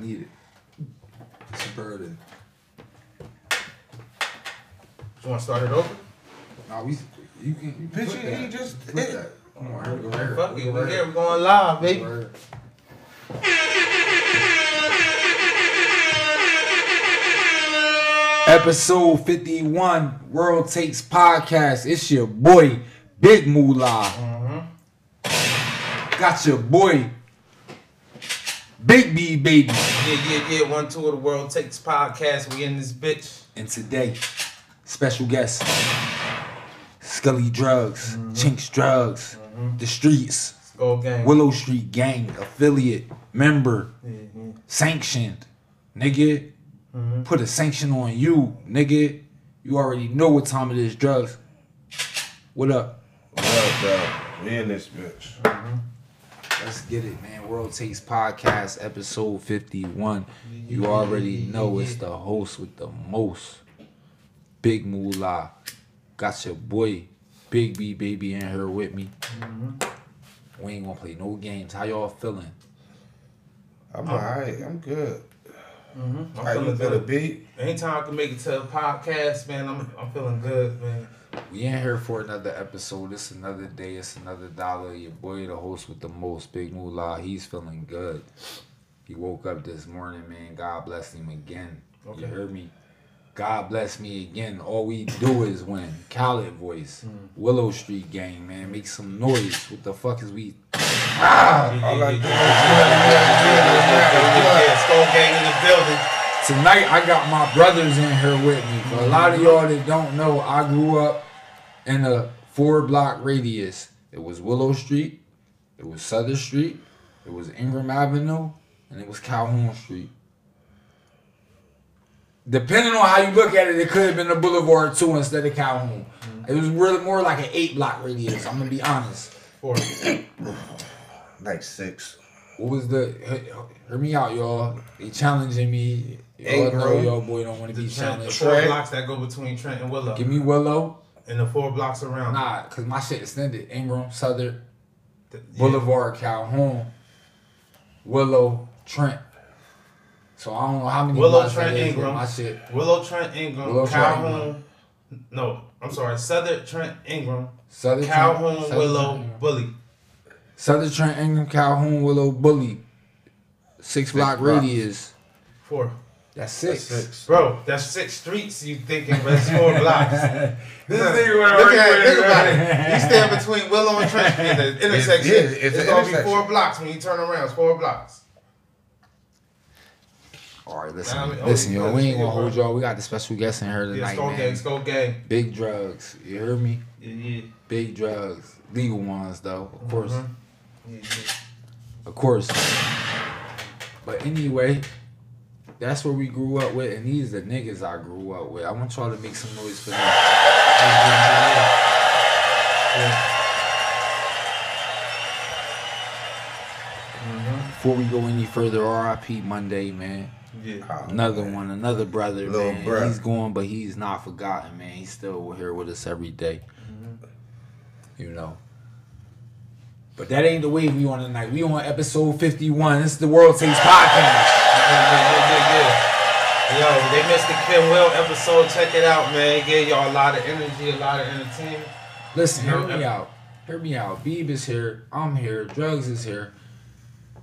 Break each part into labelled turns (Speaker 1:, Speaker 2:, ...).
Speaker 1: I need it. It's a burden.
Speaker 2: You want to start it over?
Speaker 1: Nah, we. You can. You
Speaker 3: Bitch,
Speaker 1: put
Speaker 3: you-
Speaker 1: that.
Speaker 3: you just-
Speaker 1: put that. Come on, here we go. Here.
Speaker 2: Fuck it,
Speaker 1: We're
Speaker 2: here, we going live, baby.
Speaker 1: Right. Episode 51, World Takes Podcast. It's your boy, Big Moolah. Mm-hmm. Got your boy, Big B Baby.
Speaker 2: Yeah, yeah, yeah. One, tour of the world takes podcast. We in this bitch.
Speaker 1: And today, special guest, Scully Drugs, Chinks Drugs, The Streets,
Speaker 2: Go gang.
Speaker 1: Willow Street Gang, affiliate, member,
Speaker 2: Mhm.
Speaker 1: sanctioned. Nigga,
Speaker 2: Mhm.
Speaker 1: put a sanction on you, nigga. You already know what time it is, drugs. What up?
Speaker 3: What up, dog? We in this bitch.
Speaker 1: Let's get it, man. World Takes Podcast, episode 51. You already know it's the host with the most. Big Moolah. Got your boy, Big B Baby in here with me. We ain't gonna play no games. How y'all feeling?
Speaker 3: I'm alright. I'm good.
Speaker 2: Mhm. I'm
Speaker 3: How you
Speaker 2: feeling
Speaker 3: feel
Speaker 2: good.
Speaker 3: beat?
Speaker 2: Anytime I can make it to a podcast, man, I'm I'm feeling good, man.
Speaker 1: We in here for another episode. It's another day. It's another dollar. Your boy, the host with the most, Big Moolah. He's feeling good. He woke up this morning, man. God bless him again. You
Speaker 2: Okay.
Speaker 1: heard me? God bless me again. All we do is win. Khaled voice. Willow Street gang, man. Make some noise. What the fuck is we?
Speaker 3: All I do
Speaker 2: Yeah, Skull Gang in the building.
Speaker 1: Tonight I got my brothers in here with me. For a lot of y'all that don't know, I grew up in a four block radius. It was Willow Street, it was Southern Street, it was Ingram Avenue, and it was Calhoun Street. Depending on how you look at it, it could have been a Boulevard too instead of Calhoun. It was really more like an eight block radius. I'm gonna be honest.
Speaker 2: Four.
Speaker 3: like six.
Speaker 1: What was the? Hear me out, y'all. They challenging me. Y'all
Speaker 3: Hey,
Speaker 1: know
Speaker 3: bro.
Speaker 1: y'all boy don't want to be
Speaker 2: Trent, the four
Speaker 3: Trent.
Speaker 2: blocks that go between Trent and Willow.
Speaker 1: Give me Willow.
Speaker 2: and the four blocks around.
Speaker 1: Nah, cause my shit extended. Ingram, Southern,
Speaker 2: The- yeah.
Speaker 1: Boulevard, Calhoun, Willow, Trent. So I don't know how many
Speaker 2: Willow,
Speaker 1: blocks that
Speaker 2: Trent,
Speaker 1: is
Speaker 2: Ingram.
Speaker 1: My shit.
Speaker 2: Willow, Trent, Ingram,
Speaker 1: Willow, Trent,
Speaker 2: Calhoun. No, I'm sorry. Southern, Trent, Ingram,
Speaker 1: Southern
Speaker 2: Calhoun,
Speaker 1: Trent, Southern
Speaker 2: Willow,
Speaker 1: Trent, Ingram.
Speaker 2: Bully.
Speaker 1: Southern Trent, Ingram, Calhoun, Willow, Bully. Six block
Speaker 3: blocks.
Speaker 1: radius.
Speaker 2: Four.
Speaker 1: That's six.
Speaker 3: That's six.
Speaker 2: Bro, that's six streets you thinking, but it's four blocks.
Speaker 1: This
Speaker 2: Look
Speaker 1: nigga went
Speaker 2: at
Speaker 1: right
Speaker 2: it,
Speaker 1: with
Speaker 2: think
Speaker 1: it,
Speaker 2: about
Speaker 1: right?
Speaker 2: it. You stand between Willow and Trent in the intersection.
Speaker 3: is. It's
Speaker 2: It's, gonna be four blocks when you turn around. It's four blocks.
Speaker 1: All right, listen,
Speaker 2: Nah, I mean, oh,
Speaker 1: listen, yo. We ain't
Speaker 2: yeah,
Speaker 1: gonna hold y'all. We got the special guest in here
Speaker 2: Yeah,
Speaker 1: tonight,
Speaker 2: Skull
Speaker 1: man.
Speaker 2: Gang, Skull Gang.
Speaker 1: Big drugs. You hear me?
Speaker 2: Yeah, yeah.
Speaker 1: Big drugs. Legal ones, though. Of course.
Speaker 2: Mhm. Yeah, yeah.
Speaker 1: Of course. But anyway, that's where we grew up with, and these are the niggas I grew up with. I want y'all to make some noise for them. Uh-huh. Before we go any further, RIP Monday, man.
Speaker 2: Yeah.
Speaker 3: Oh,
Speaker 1: Another
Speaker 3: man.
Speaker 1: one, another brother,
Speaker 3: Little
Speaker 1: man. He's gone, but he's not forgotten, man. He's still here with us every day. Mm-hmm. You know. But that ain't the way we on tonight. We on episode 51. This is the World Takes Podcast.
Speaker 2: Yo, they missed the Kim Will episode. Check it out, man. It gave y'all a lot of energy, a lot of entertainment.
Speaker 1: Listen, hear me out. Hear me out. Beeb is here. I'm here. Drugs is here.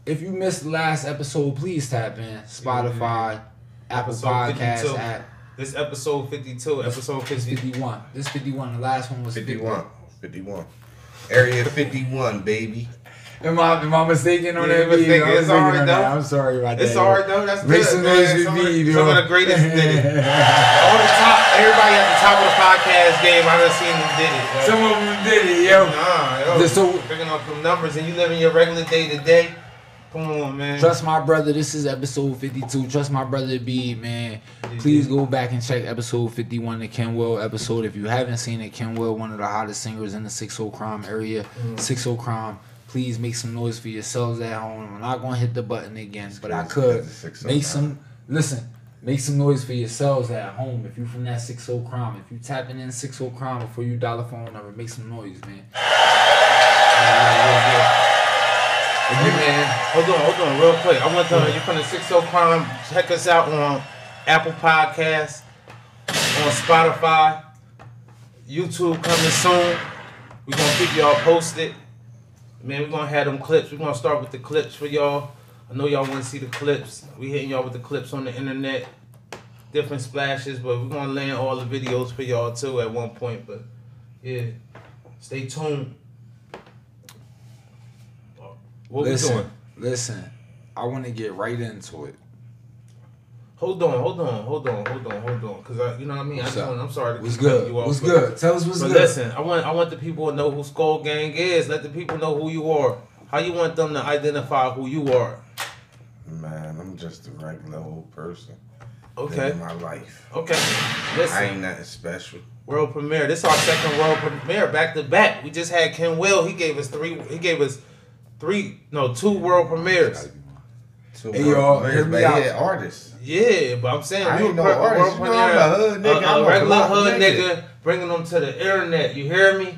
Speaker 1: If you missed the last episode, please tap in. Spotify, Apple
Speaker 2: Episode
Speaker 1: Podcasts,
Speaker 2: 52.
Speaker 1: at
Speaker 2: This episode 52, episode 50.
Speaker 1: 51. This 51. The last one was
Speaker 3: 51. 51. Area 51, baby.
Speaker 1: Am I, am I mistaken on
Speaker 2: Yeah,
Speaker 1: that?
Speaker 2: mistaken. It's
Speaker 1: on
Speaker 2: though.
Speaker 1: that. I'm sorry about that.
Speaker 2: It's
Speaker 1: that.
Speaker 2: alright though. That's
Speaker 1: Make
Speaker 2: good.
Speaker 1: some
Speaker 2: man. Some,
Speaker 1: with
Speaker 2: of, the, some of the greatest did it. On the top, everybody at the top of the podcast game. I done seen them did it. yo.
Speaker 1: Some of them did it, yo.
Speaker 2: Nah, yo.
Speaker 1: The- so-
Speaker 2: picking up some numbers and you living your regular day to day. Come on, man.
Speaker 1: Trust my brother. This is episode 52. Trust my brother B, man. Please go back and check episode 51, the Kenwell episode. If you haven't seen it, Kenwell, one of the hottest singers in the 60 crime area. Mm. 60 crime. Please make some noise for yourselves at home. I'm not gonna hit the button again, but I could.
Speaker 3: It's 60
Speaker 1: Make some listen. Make some noise for yourselves at home. If you're from that 60 crime, if you tapping in 60 crime before you dial the phone number, make some noise, man.
Speaker 2: Hey man, hold on, hold on, real quick. I want to you you're from the Six O Crime. Check us out on Apple Podcasts, on Spotify, YouTube coming soon. We're gonna keep y'all posted. Man, we're gonna have them clips. We're gonna start with the clips for y'all. I know y'all want to see the clips. We hitting y'all with the clips on the internet, different splashes, but we're gonna land all the videos for y'all too at one point. But yeah, stay tuned. What
Speaker 1: listen,
Speaker 2: we doing?
Speaker 1: listen. I want to get right into it.
Speaker 2: Hold on, hold on, hold on, hold on, hold on. Cause I, you know what I mean.
Speaker 1: What's
Speaker 2: I just
Speaker 1: up?
Speaker 2: want, I'm sorry to
Speaker 1: What's good?
Speaker 2: you off,
Speaker 1: What's
Speaker 2: but-
Speaker 1: good? Tell us what's
Speaker 2: But
Speaker 1: good.
Speaker 2: listen, I want I want the people to know who Skull Gang is. Let the people know who you are. How you want them to identify who you are?
Speaker 3: Man, I'm just a regular old person.
Speaker 2: Okay,
Speaker 3: Living my life.
Speaker 2: okay.
Speaker 3: Listen, I
Speaker 2: Listen,
Speaker 3: ain't nothing special.
Speaker 2: world premiere. This is our second world premiere back to back. We just had Ken Will. He gave us three. He gave us three. No, two world premieres.
Speaker 3: Two
Speaker 1: Hey,
Speaker 3: world
Speaker 1: y'all,
Speaker 3: premieres,
Speaker 1: hear me
Speaker 3: but
Speaker 1: out.
Speaker 3: yeah, artists.
Speaker 2: Yeah, but I'm saying
Speaker 3: I
Speaker 2: we
Speaker 3: ain't
Speaker 2: were
Speaker 3: no artist. You know I'm a hood nigga.
Speaker 2: a,
Speaker 3: I'm
Speaker 2: a
Speaker 3: a
Speaker 2: regular hood
Speaker 3: nigga.
Speaker 2: nigga, bringing them to the internet. You hear me?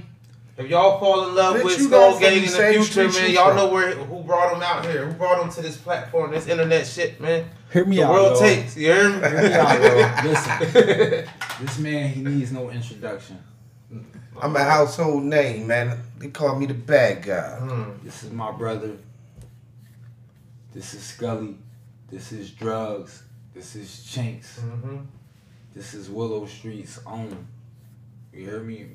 Speaker 2: If y'all fall in love
Speaker 3: Bitch,
Speaker 2: with
Speaker 3: you
Speaker 2: Skull
Speaker 3: got
Speaker 2: Gang
Speaker 3: from
Speaker 2: in
Speaker 3: the
Speaker 2: the
Speaker 3: same
Speaker 2: future,
Speaker 3: street
Speaker 2: man,
Speaker 3: you
Speaker 2: y'all
Speaker 3: from.
Speaker 2: know where who brought them out here. Who brought them to this platform, this internet shit, man.
Speaker 1: Hear me
Speaker 2: The
Speaker 1: out,
Speaker 2: world
Speaker 1: yo.
Speaker 2: takes. You hear me?
Speaker 1: Hear me out, yo. Listen, this man he needs no introduction.
Speaker 3: I'm a household name, man. They call me the bad guy.
Speaker 2: Hmm.
Speaker 1: This is my brother. This is Scully. This is Drugs. This is Chinks.
Speaker 2: Mhm.
Speaker 1: This is Willow Street's own. You hear me?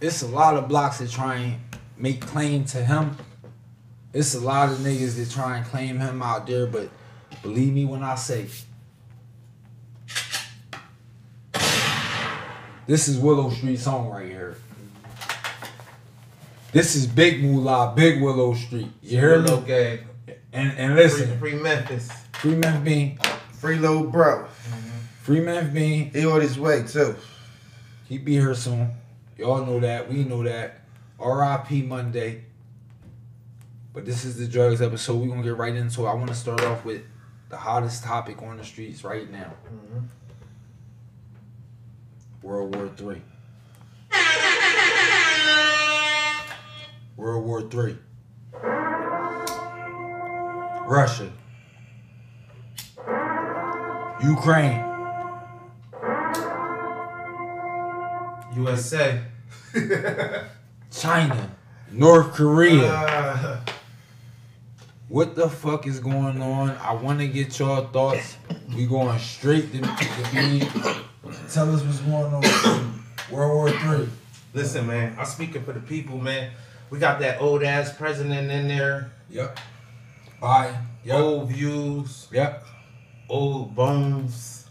Speaker 1: It's a lot of blocks that try and make claim to him. It's a lot of niggas that try and claim him out there, but believe me when I say this is Willow Street's own right here. This is Big Moolah, Big Willow Street. You hear
Speaker 2: Willow
Speaker 1: me?
Speaker 2: Gang.
Speaker 1: And and
Speaker 2: Free,
Speaker 1: listen,
Speaker 2: free Memphis.
Speaker 1: Free Memphis
Speaker 3: Free little bro. Mm-hmm.
Speaker 1: Free Memphis Bean,
Speaker 3: He on his way too.
Speaker 1: He be here soon. Y'all know that. We know that. R.I.P. Monday. But this is the drugs episode. We're gonna get right into it. I want to start off with the hottest topic on the streets right now. Mm-hmm. World War Three. World War Three. Russia. Ukraine.
Speaker 2: USA.
Speaker 1: China. North Korea.
Speaker 2: Uh,
Speaker 1: What the fuck is going on? I want to get your thoughts. We going straight to the beat. Tell us what's going on. World War Three.
Speaker 2: listen, man. I'm speaking for the people, man. We got that old ass president in there.
Speaker 1: Yep. Bye. Yep.
Speaker 2: Old views.
Speaker 1: Yep.
Speaker 2: Old bones.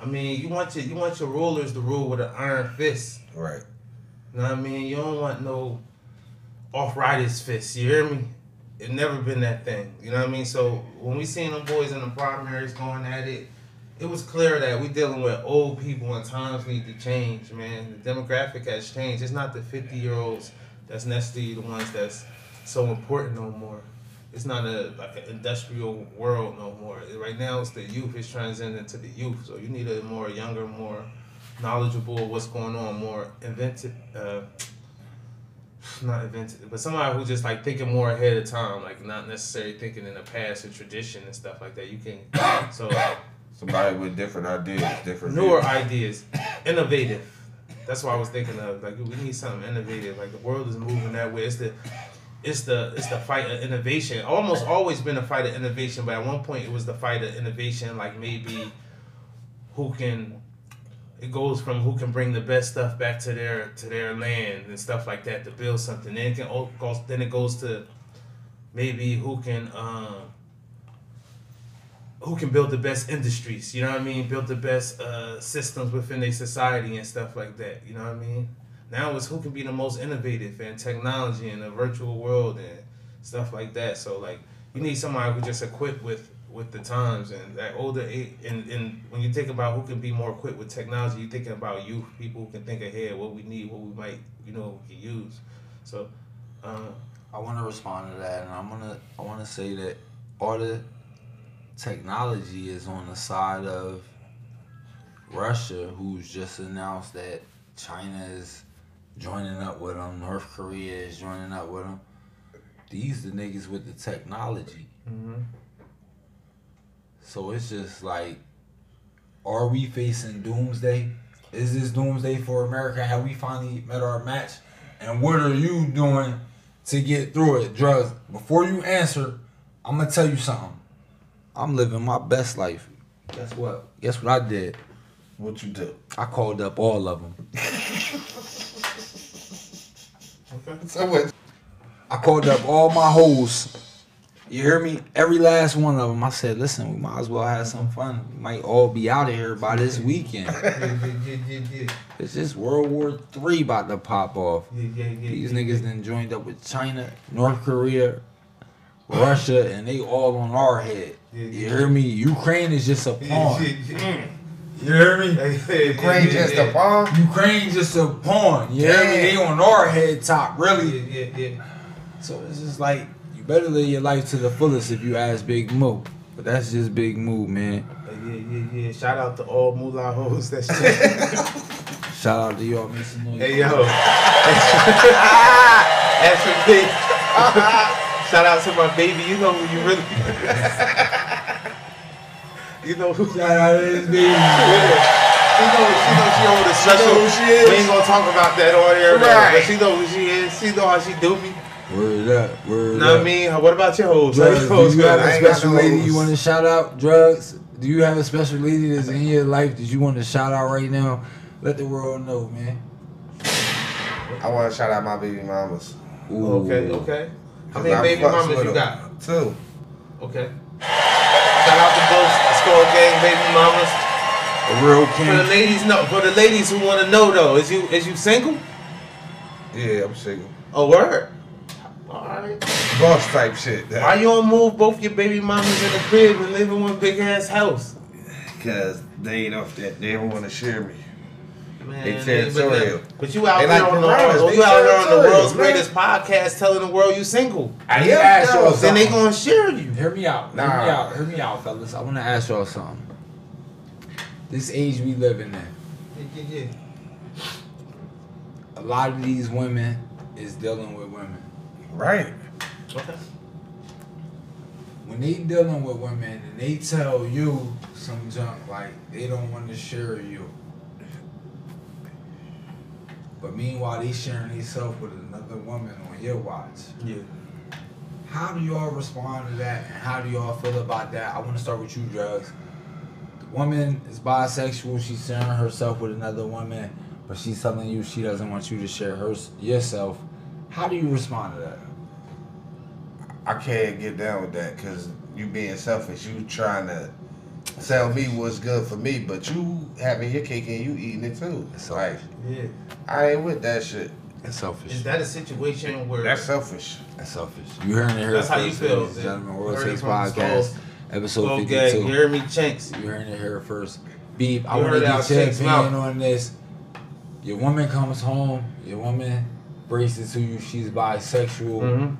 Speaker 2: I mean, you want your you want your rulers to rule with an iron fist.
Speaker 3: Right.
Speaker 2: You know what I mean? You don't want no off riders fist. You hear me? It never been that thing. You know what I mean? So when we seen them boys in the primaries going at it, it was clear that we dealing with old people and times need to change, man. The demographic has changed. It's not the fifty year olds that's necessarily the ones that's so important no more. It's not a like an industrial world no more. Right now it's the youth. It's transcending to the youth. So you need a more younger, more knowledgeable of what's going on, more inventive, uh, not inventive, but somebody who just like thinking more ahead of time, like not necessarily thinking in the past or tradition and stuff like that. You can so
Speaker 3: Somebody with different ideas, different
Speaker 2: newer ideas, innovative. That's what I was thinking of. Like we need something innovative. Like the world is moving that way. It's the it's the it's the fight of innovation. Almost always been a fight of innovation, but at one point it was the fight of innovation. Like maybe who can it goes from who can bring the best stuff back to their to their land and stuff like that to build something. Then it can then it goes to maybe who can um who can build the best industries, you know what I mean? Build the best uh, systems within their society and stuff like that, you know what I mean? Now it's who can be the most innovative in technology in the virtual world and stuff like that. So like you need somebody who just equipped with with the times and that older and, and when you think about who can be more equipped with technology, you're thinking about youth, people who can think ahead, what we need, what we might, you know, we can use. So um,
Speaker 1: I want to respond to that, and I'm gonna I want to say that all the technology is on the side of Russia, who's just announced that China is joining up with them, North Korea is joining up with them. these the niggas with the technology.
Speaker 2: Mhm.
Speaker 1: So it's just like, are we facing doomsday? Is this doomsday for America? Have we finally met our match? And what are you doing to get through it? Drugs. Before you answer, I'm gonna tell you something. I'm living my best life. Guess what? Guess what I did?
Speaker 3: What you do?
Speaker 1: I called up all of them.
Speaker 2: Okay.
Speaker 3: So what?
Speaker 1: I called up all my hoes. You hear me? Every last one of them. I said, listen, we might as well have some fun. We might all be out of here by this weekend. It's just World War Three about to pop off. These niggas then joined up with China, North Korea, Russia, and they all on our head. You hear me? Ukraine is just a pawn.
Speaker 2: Yeah, yeah.
Speaker 1: You hear me?
Speaker 3: Ukraine
Speaker 2: yeah,
Speaker 3: just
Speaker 2: yeah.
Speaker 3: a pawn?
Speaker 1: Ukraine just a pawn. You hear me?
Speaker 3: Damn.
Speaker 1: They on our head top, really.
Speaker 2: Yeah, yeah, yeah.
Speaker 1: So it's just like you better live your life to the fullest if you ask Big Mo. But that's just Big Moo, man.
Speaker 2: Yeah, yeah, yeah. Shout out to all moolah hoes. That's.
Speaker 1: Shout out to y'all, make some
Speaker 2: hey, yo. As for me, shout out to my baby. You know who you really. you know who.
Speaker 1: Shout out to this baby.
Speaker 2: She know, she know she over the special.
Speaker 3: who she is.
Speaker 2: We ain't gonna talk about that on air, man.
Speaker 3: Right.
Speaker 2: But she know who she is. She know how she do me.
Speaker 1: Word up, word
Speaker 2: Know what I
Speaker 1: up.
Speaker 2: mean? What about your hoes? How
Speaker 1: Drugs,
Speaker 2: your hoes
Speaker 1: do you have
Speaker 2: go?
Speaker 1: a
Speaker 3: I ain't got
Speaker 1: special lady
Speaker 3: hoes.
Speaker 1: you want to shout out? Drugs? Do you have a special lady that's in your life that you want to shout out right now? Let the world know, man.
Speaker 3: I want to shout out my baby mamas.
Speaker 1: Ooh.
Speaker 2: Okay, okay. How many baby mamas you got?
Speaker 3: Two.
Speaker 2: Okay. Shout out to both Gang baby mamas.
Speaker 1: A real
Speaker 2: For the ladies, know. For the ladies who want to know though, is you is you single?
Speaker 3: Yeah, I'm single.
Speaker 2: Oh, word. All right.
Speaker 3: Boss type shit.
Speaker 2: Why you don't move both your baby mamas in the crib and live in one big ass house?
Speaker 3: Because they ain't off that. They don't want to share me.
Speaker 2: Man,
Speaker 3: They
Speaker 2: but-
Speaker 3: territorial.
Speaker 2: But you out
Speaker 3: They
Speaker 2: there
Speaker 3: like
Speaker 2: on the
Speaker 3: piranhas.
Speaker 2: world,
Speaker 3: They
Speaker 2: you out there on the
Speaker 3: territorial,
Speaker 2: world's
Speaker 3: man.
Speaker 2: greatest podcast telling the world you single.
Speaker 1: I need
Speaker 3: Yeah,
Speaker 1: to ask y'all
Speaker 2: Then they
Speaker 1: something.
Speaker 2: gonna share you.
Speaker 1: Hear me out. Hear me out. Hear me out, fellas. I want to ask y'all something. This age we living in,
Speaker 2: Yeah, yeah, yeah.
Speaker 1: a lot of these women is dealing with women.
Speaker 3: Right.
Speaker 2: Okay.
Speaker 1: When they dealing with women and they tell you some junk like they don't want to share you. But meanwhile they sharing themselves with another woman on your watch.
Speaker 2: Yeah.
Speaker 1: How do y'all respond to that and how do y'all feel about that? I want to start with you, drugs. The woman is bisexual, she's sharing herself with another woman, but she's telling you she doesn't want you to share her yourself. How do you respond to that?
Speaker 3: I can't get down with that because you being selfish. You trying to tell me what's good for me, but you having your cake and you eating it too. It's like
Speaker 2: Yeah.
Speaker 3: I ain't with that shit.
Speaker 1: That's selfish.
Speaker 2: Is that a situation where
Speaker 3: That's selfish.
Speaker 1: That's selfish. You hearing it here
Speaker 2: That's how you
Speaker 1: first,
Speaker 2: feel.
Speaker 1: ladies and gentlemen. World
Speaker 2: Heard
Speaker 1: Takes Podcast,
Speaker 2: Skull-
Speaker 1: episode
Speaker 2: Skull Gang,
Speaker 1: 52.
Speaker 2: you hear me, Chinks?
Speaker 1: You hearing it here first. Beep, I want to
Speaker 2: heard it
Speaker 1: get your
Speaker 2: Chink's
Speaker 1: opinion on this. Your woman comes home, your woman braces to you, she's bisexual.
Speaker 2: Mm-hmm.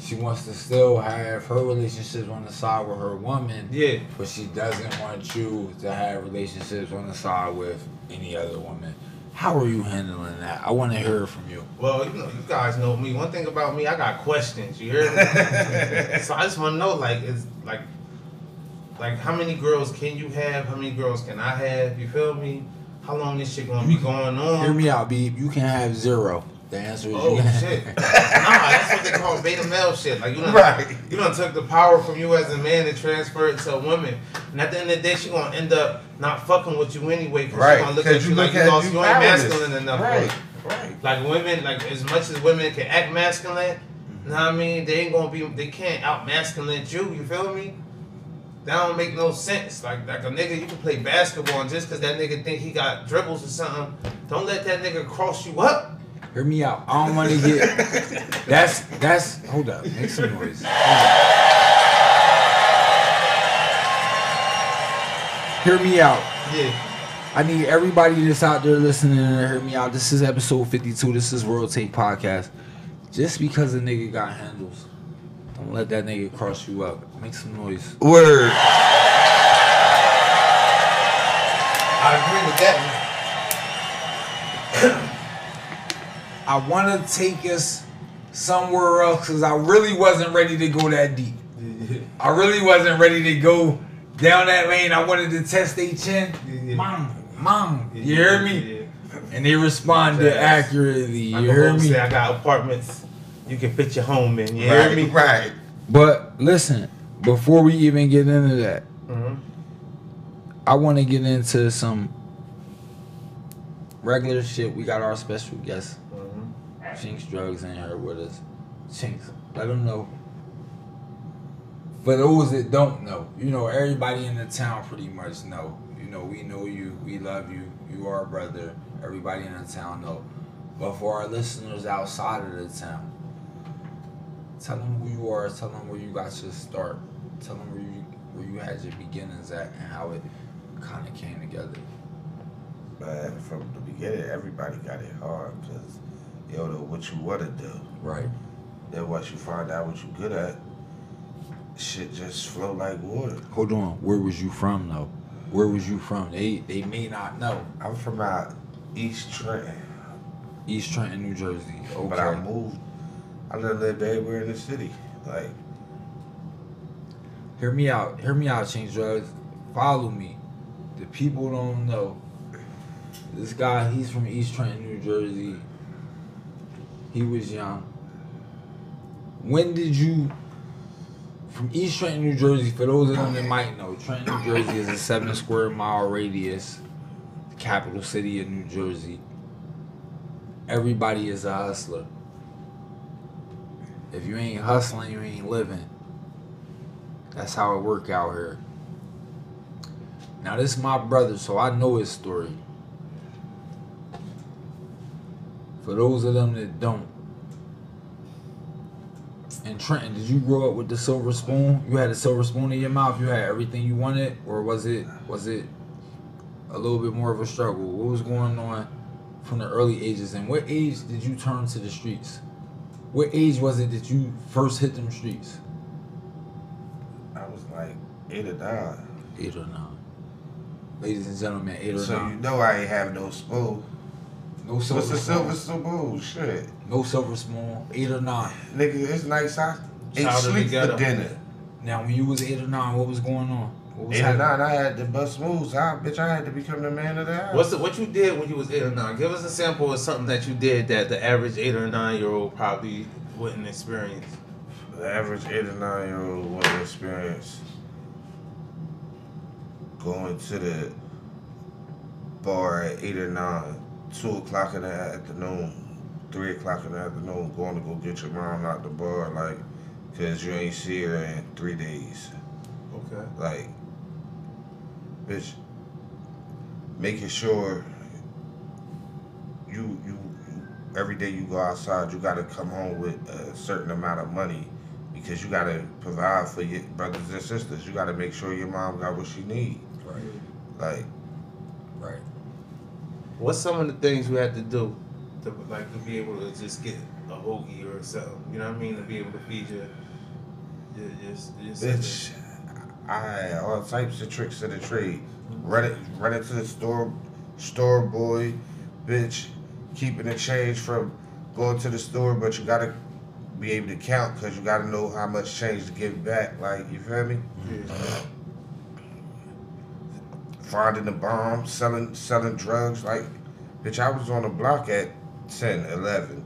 Speaker 1: She wants to still have her relationships on the side with her woman,
Speaker 2: Yeah.
Speaker 1: but she doesn't want you to have relationships on the side with any other woman. How are you handling that? I want to hear from you.
Speaker 2: Well, you know, you guys know me. One thing about me, I got questions. You hear me? so I just want to know, like, is like, like, how many girls can you have? How many girls can I have? You feel me? How long this shit gonna be mm-hmm. going on?
Speaker 1: Hear me out, Beep. You can have zero. The answer is
Speaker 2: Oh shit! nah, that's what they call beta male shit. Like you done,
Speaker 3: Right.
Speaker 2: you done took the power from you as a man and transfer it to a woman. And at the end of the day, she gonna end up not fucking with you anyway. Cause
Speaker 3: Right,
Speaker 2: she gonna look at you, like you, lost,
Speaker 3: you
Speaker 2: you ain't masculine enough.
Speaker 3: Right. Right.
Speaker 2: Like women, like as much as women can act masculine, you know what I mean? They ain't gonna be, they can't out masculine you. You feel me? That don't make no sense. Like like a nigga, you can play basketball and just cause that nigga think he got dribbles or something, don't let that nigga cross you up.
Speaker 1: Hear me out. I don't want to get. That's that's. Hold up. Make some noise. Hear me out.
Speaker 2: Yeah.
Speaker 1: I need everybody that's out there listening to hear me out. This is episode 52. This is World Take Podcast. Just because a nigga got handles, don't let that nigga cross you up. Make some noise.
Speaker 3: Word.
Speaker 2: I agree with that.
Speaker 1: I want to take us somewhere else because I really wasn't ready to go that deep. I really wasn't ready to go down that lane. I wanted to test their chin. Mom, mom, you hear me? And they responded accurately. You hear me?
Speaker 2: I got apartments you can fit your home in. You
Speaker 3: right,
Speaker 2: hear me?
Speaker 3: Right.
Speaker 1: But listen, before we even get into that,
Speaker 2: Mhm.
Speaker 1: I want to get into some regular shit. We got our special guest. Chinks Drugs, in here with us. Chinks, let them know. For those that don't know, you know, everybody in the town pretty much know. You know, we know you, we love you, you are a brother. Everybody in the town know. But for our listeners outside of the town, tell them who you are. Tell them where you got your start. Tell them where you where you had your beginnings at and how it kind of came together.
Speaker 3: Man, from the beginning, everybody got it hard because you don't know what you want to do.
Speaker 1: Right.
Speaker 3: Then once you find out what you're good at, shit just flow like water.
Speaker 1: Hold on. Where was you from though? Where was you from? They they may not know.
Speaker 3: I'm from out East Trenton,
Speaker 1: East Trenton, New Jersey. Okay.
Speaker 3: but I moved. I done lived everywhere in the city. Like,
Speaker 1: Hear me out. Hear me out, Change Drugs. Follow me. The people don't know. This guy, he's from East Trenton, New Jersey. He was young. When did you, from East Trenton, New Jersey, for those of them that might know, Trenton, New Jersey is a seven square mile radius, the capital city of New Jersey. Everybody is a hustler. If you ain't hustling, you ain't living. That's how it work out here. Now this is my brother, so I know his story. For those of them that don't. And Trenton, did you grow up with the silver spoon? You had a silver spoon in your mouth. You had everything you wanted, or was it was it a little bit more of a struggle? What was going on from the early ages, and what age did you turn to the streets? What age was it that you first hit them streets?
Speaker 3: I was like eight or nine.
Speaker 1: Eight or nine. Ladies and gentlemen, eight or
Speaker 3: So you
Speaker 1: nine.
Speaker 3: know I ain't have no spoon.
Speaker 1: No silver
Speaker 3: What's the
Speaker 1: spoon.
Speaker 3: silver spoon? Shit.
Speaker 1: No silver spoon. Eight or nine.
Speaker 3: Nigga, it's nice. I ate
Speaker 2: Chowder
Speaker 3: sleep
Speaker 2: together.
Speaker 3: for dinner.
Speaker 1: Now, when you was eight or nine, what was going on? What was
Speaker 3: Eight or
Speaker 1: happening?
Speaker 3: nine, I had to bust moves. I, bitch, I had to become the man of the house.
Speaker 2: What's the, what you did when you was eight or nine? Give us a sample of something that you did that the average eight or nine year old probably wouldn't experience.
Speaker 3: The average eight or nine year old would experience going to the bar at eight or nine, two o'clock in the afternoon, three o'clock in the afternoon, going to go get your mom out the bar, like, cause you ain't see her in three days.
Speaker 2: Okay.
Speaker 3: Like, bitch, making sure you you every day you go outside, you gotta come home with a certain amount of money because you gotta provide for your brothers and sisters. You gotta make sure your mom got what she need.
Speaker 1: Right,
Speaker 3: Like,
Speaker 1: right.
Speaker 2: What's some of the things you had to do to like to be able to just get a hoagie or something? You know what I mean? To be able to feed your your your, your
Speaker 3: bitch, I all types of tricks of the trade. Run it, run it to the store, store boy, bitch, keeping the change from going to the store, but you gotta be able to count because you gotta know how much change to give back. Like, you feel me?
Speaker 2: Yeah.
Speaker 3: Finding the bomb, selling, selling drugs. Like, bitch, I was on the block at 10, 11.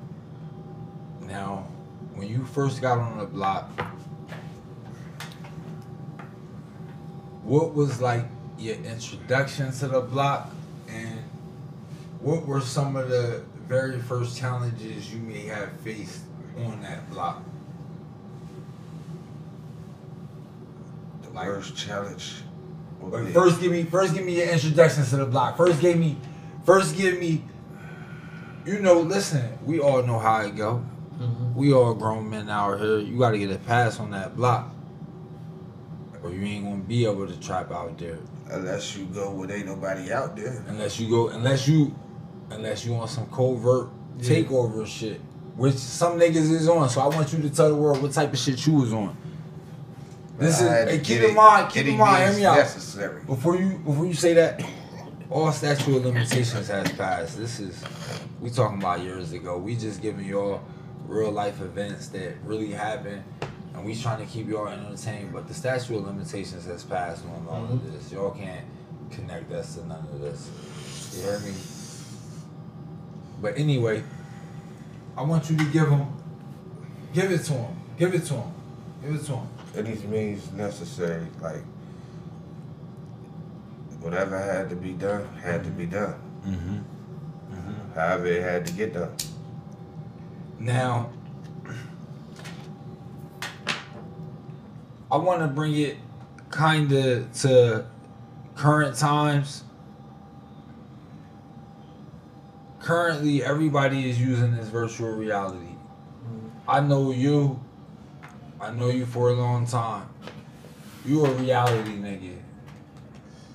Speaker 1: Now, when you first got on the block, what was like your introduction to the block, and what were some of the very first challenges you may have faced on that block?
Speaker 3: The
Speaker 1: Like-
Speaker 3: worst challenge. Would
Speaker 1: first, give me first give me your introduction to the block. First, give me first give me. You know, listen. We all know how it go. Mm-hmm. We all grown men out here. You got to get a pass on that block, or you ain't gonna be able to trap out there
Speaker 3: Unless you go where ain't nobody out there.
Speaker 1: unless you go unless you unless you on some covert
Speaker 2: Yeah.
Speaker 1: takeover shit, which some niggas is on. So I want you to tell the world what type of shit you was on. This is hey, keep in mind. Keep in mind. Hear me out.
Speaker 3: Necessary.
Speaker 1: Before you before you say that, all statute of limitations has passed. This is we talking about years ago. We just giving y'all real life events that really happened and we trying to keep y'all entertained. But the statute of limitations has passed on all of this. Y'all can't connect us to none of this. You hear me? But anyway, I want you to give him, give it to him, give it to him, give it to him.
Speaker 3: Any means necessary, like whatever had to be done, had to be done.
Speaker 1: Mm-hmm.
Speaker 3: However, it had to get done.
Speaker 1: Now, I want to bring it kind of to current times. Currently, everybody is using this virtual reality. I know you. I know you for a long time. You a reality nigga.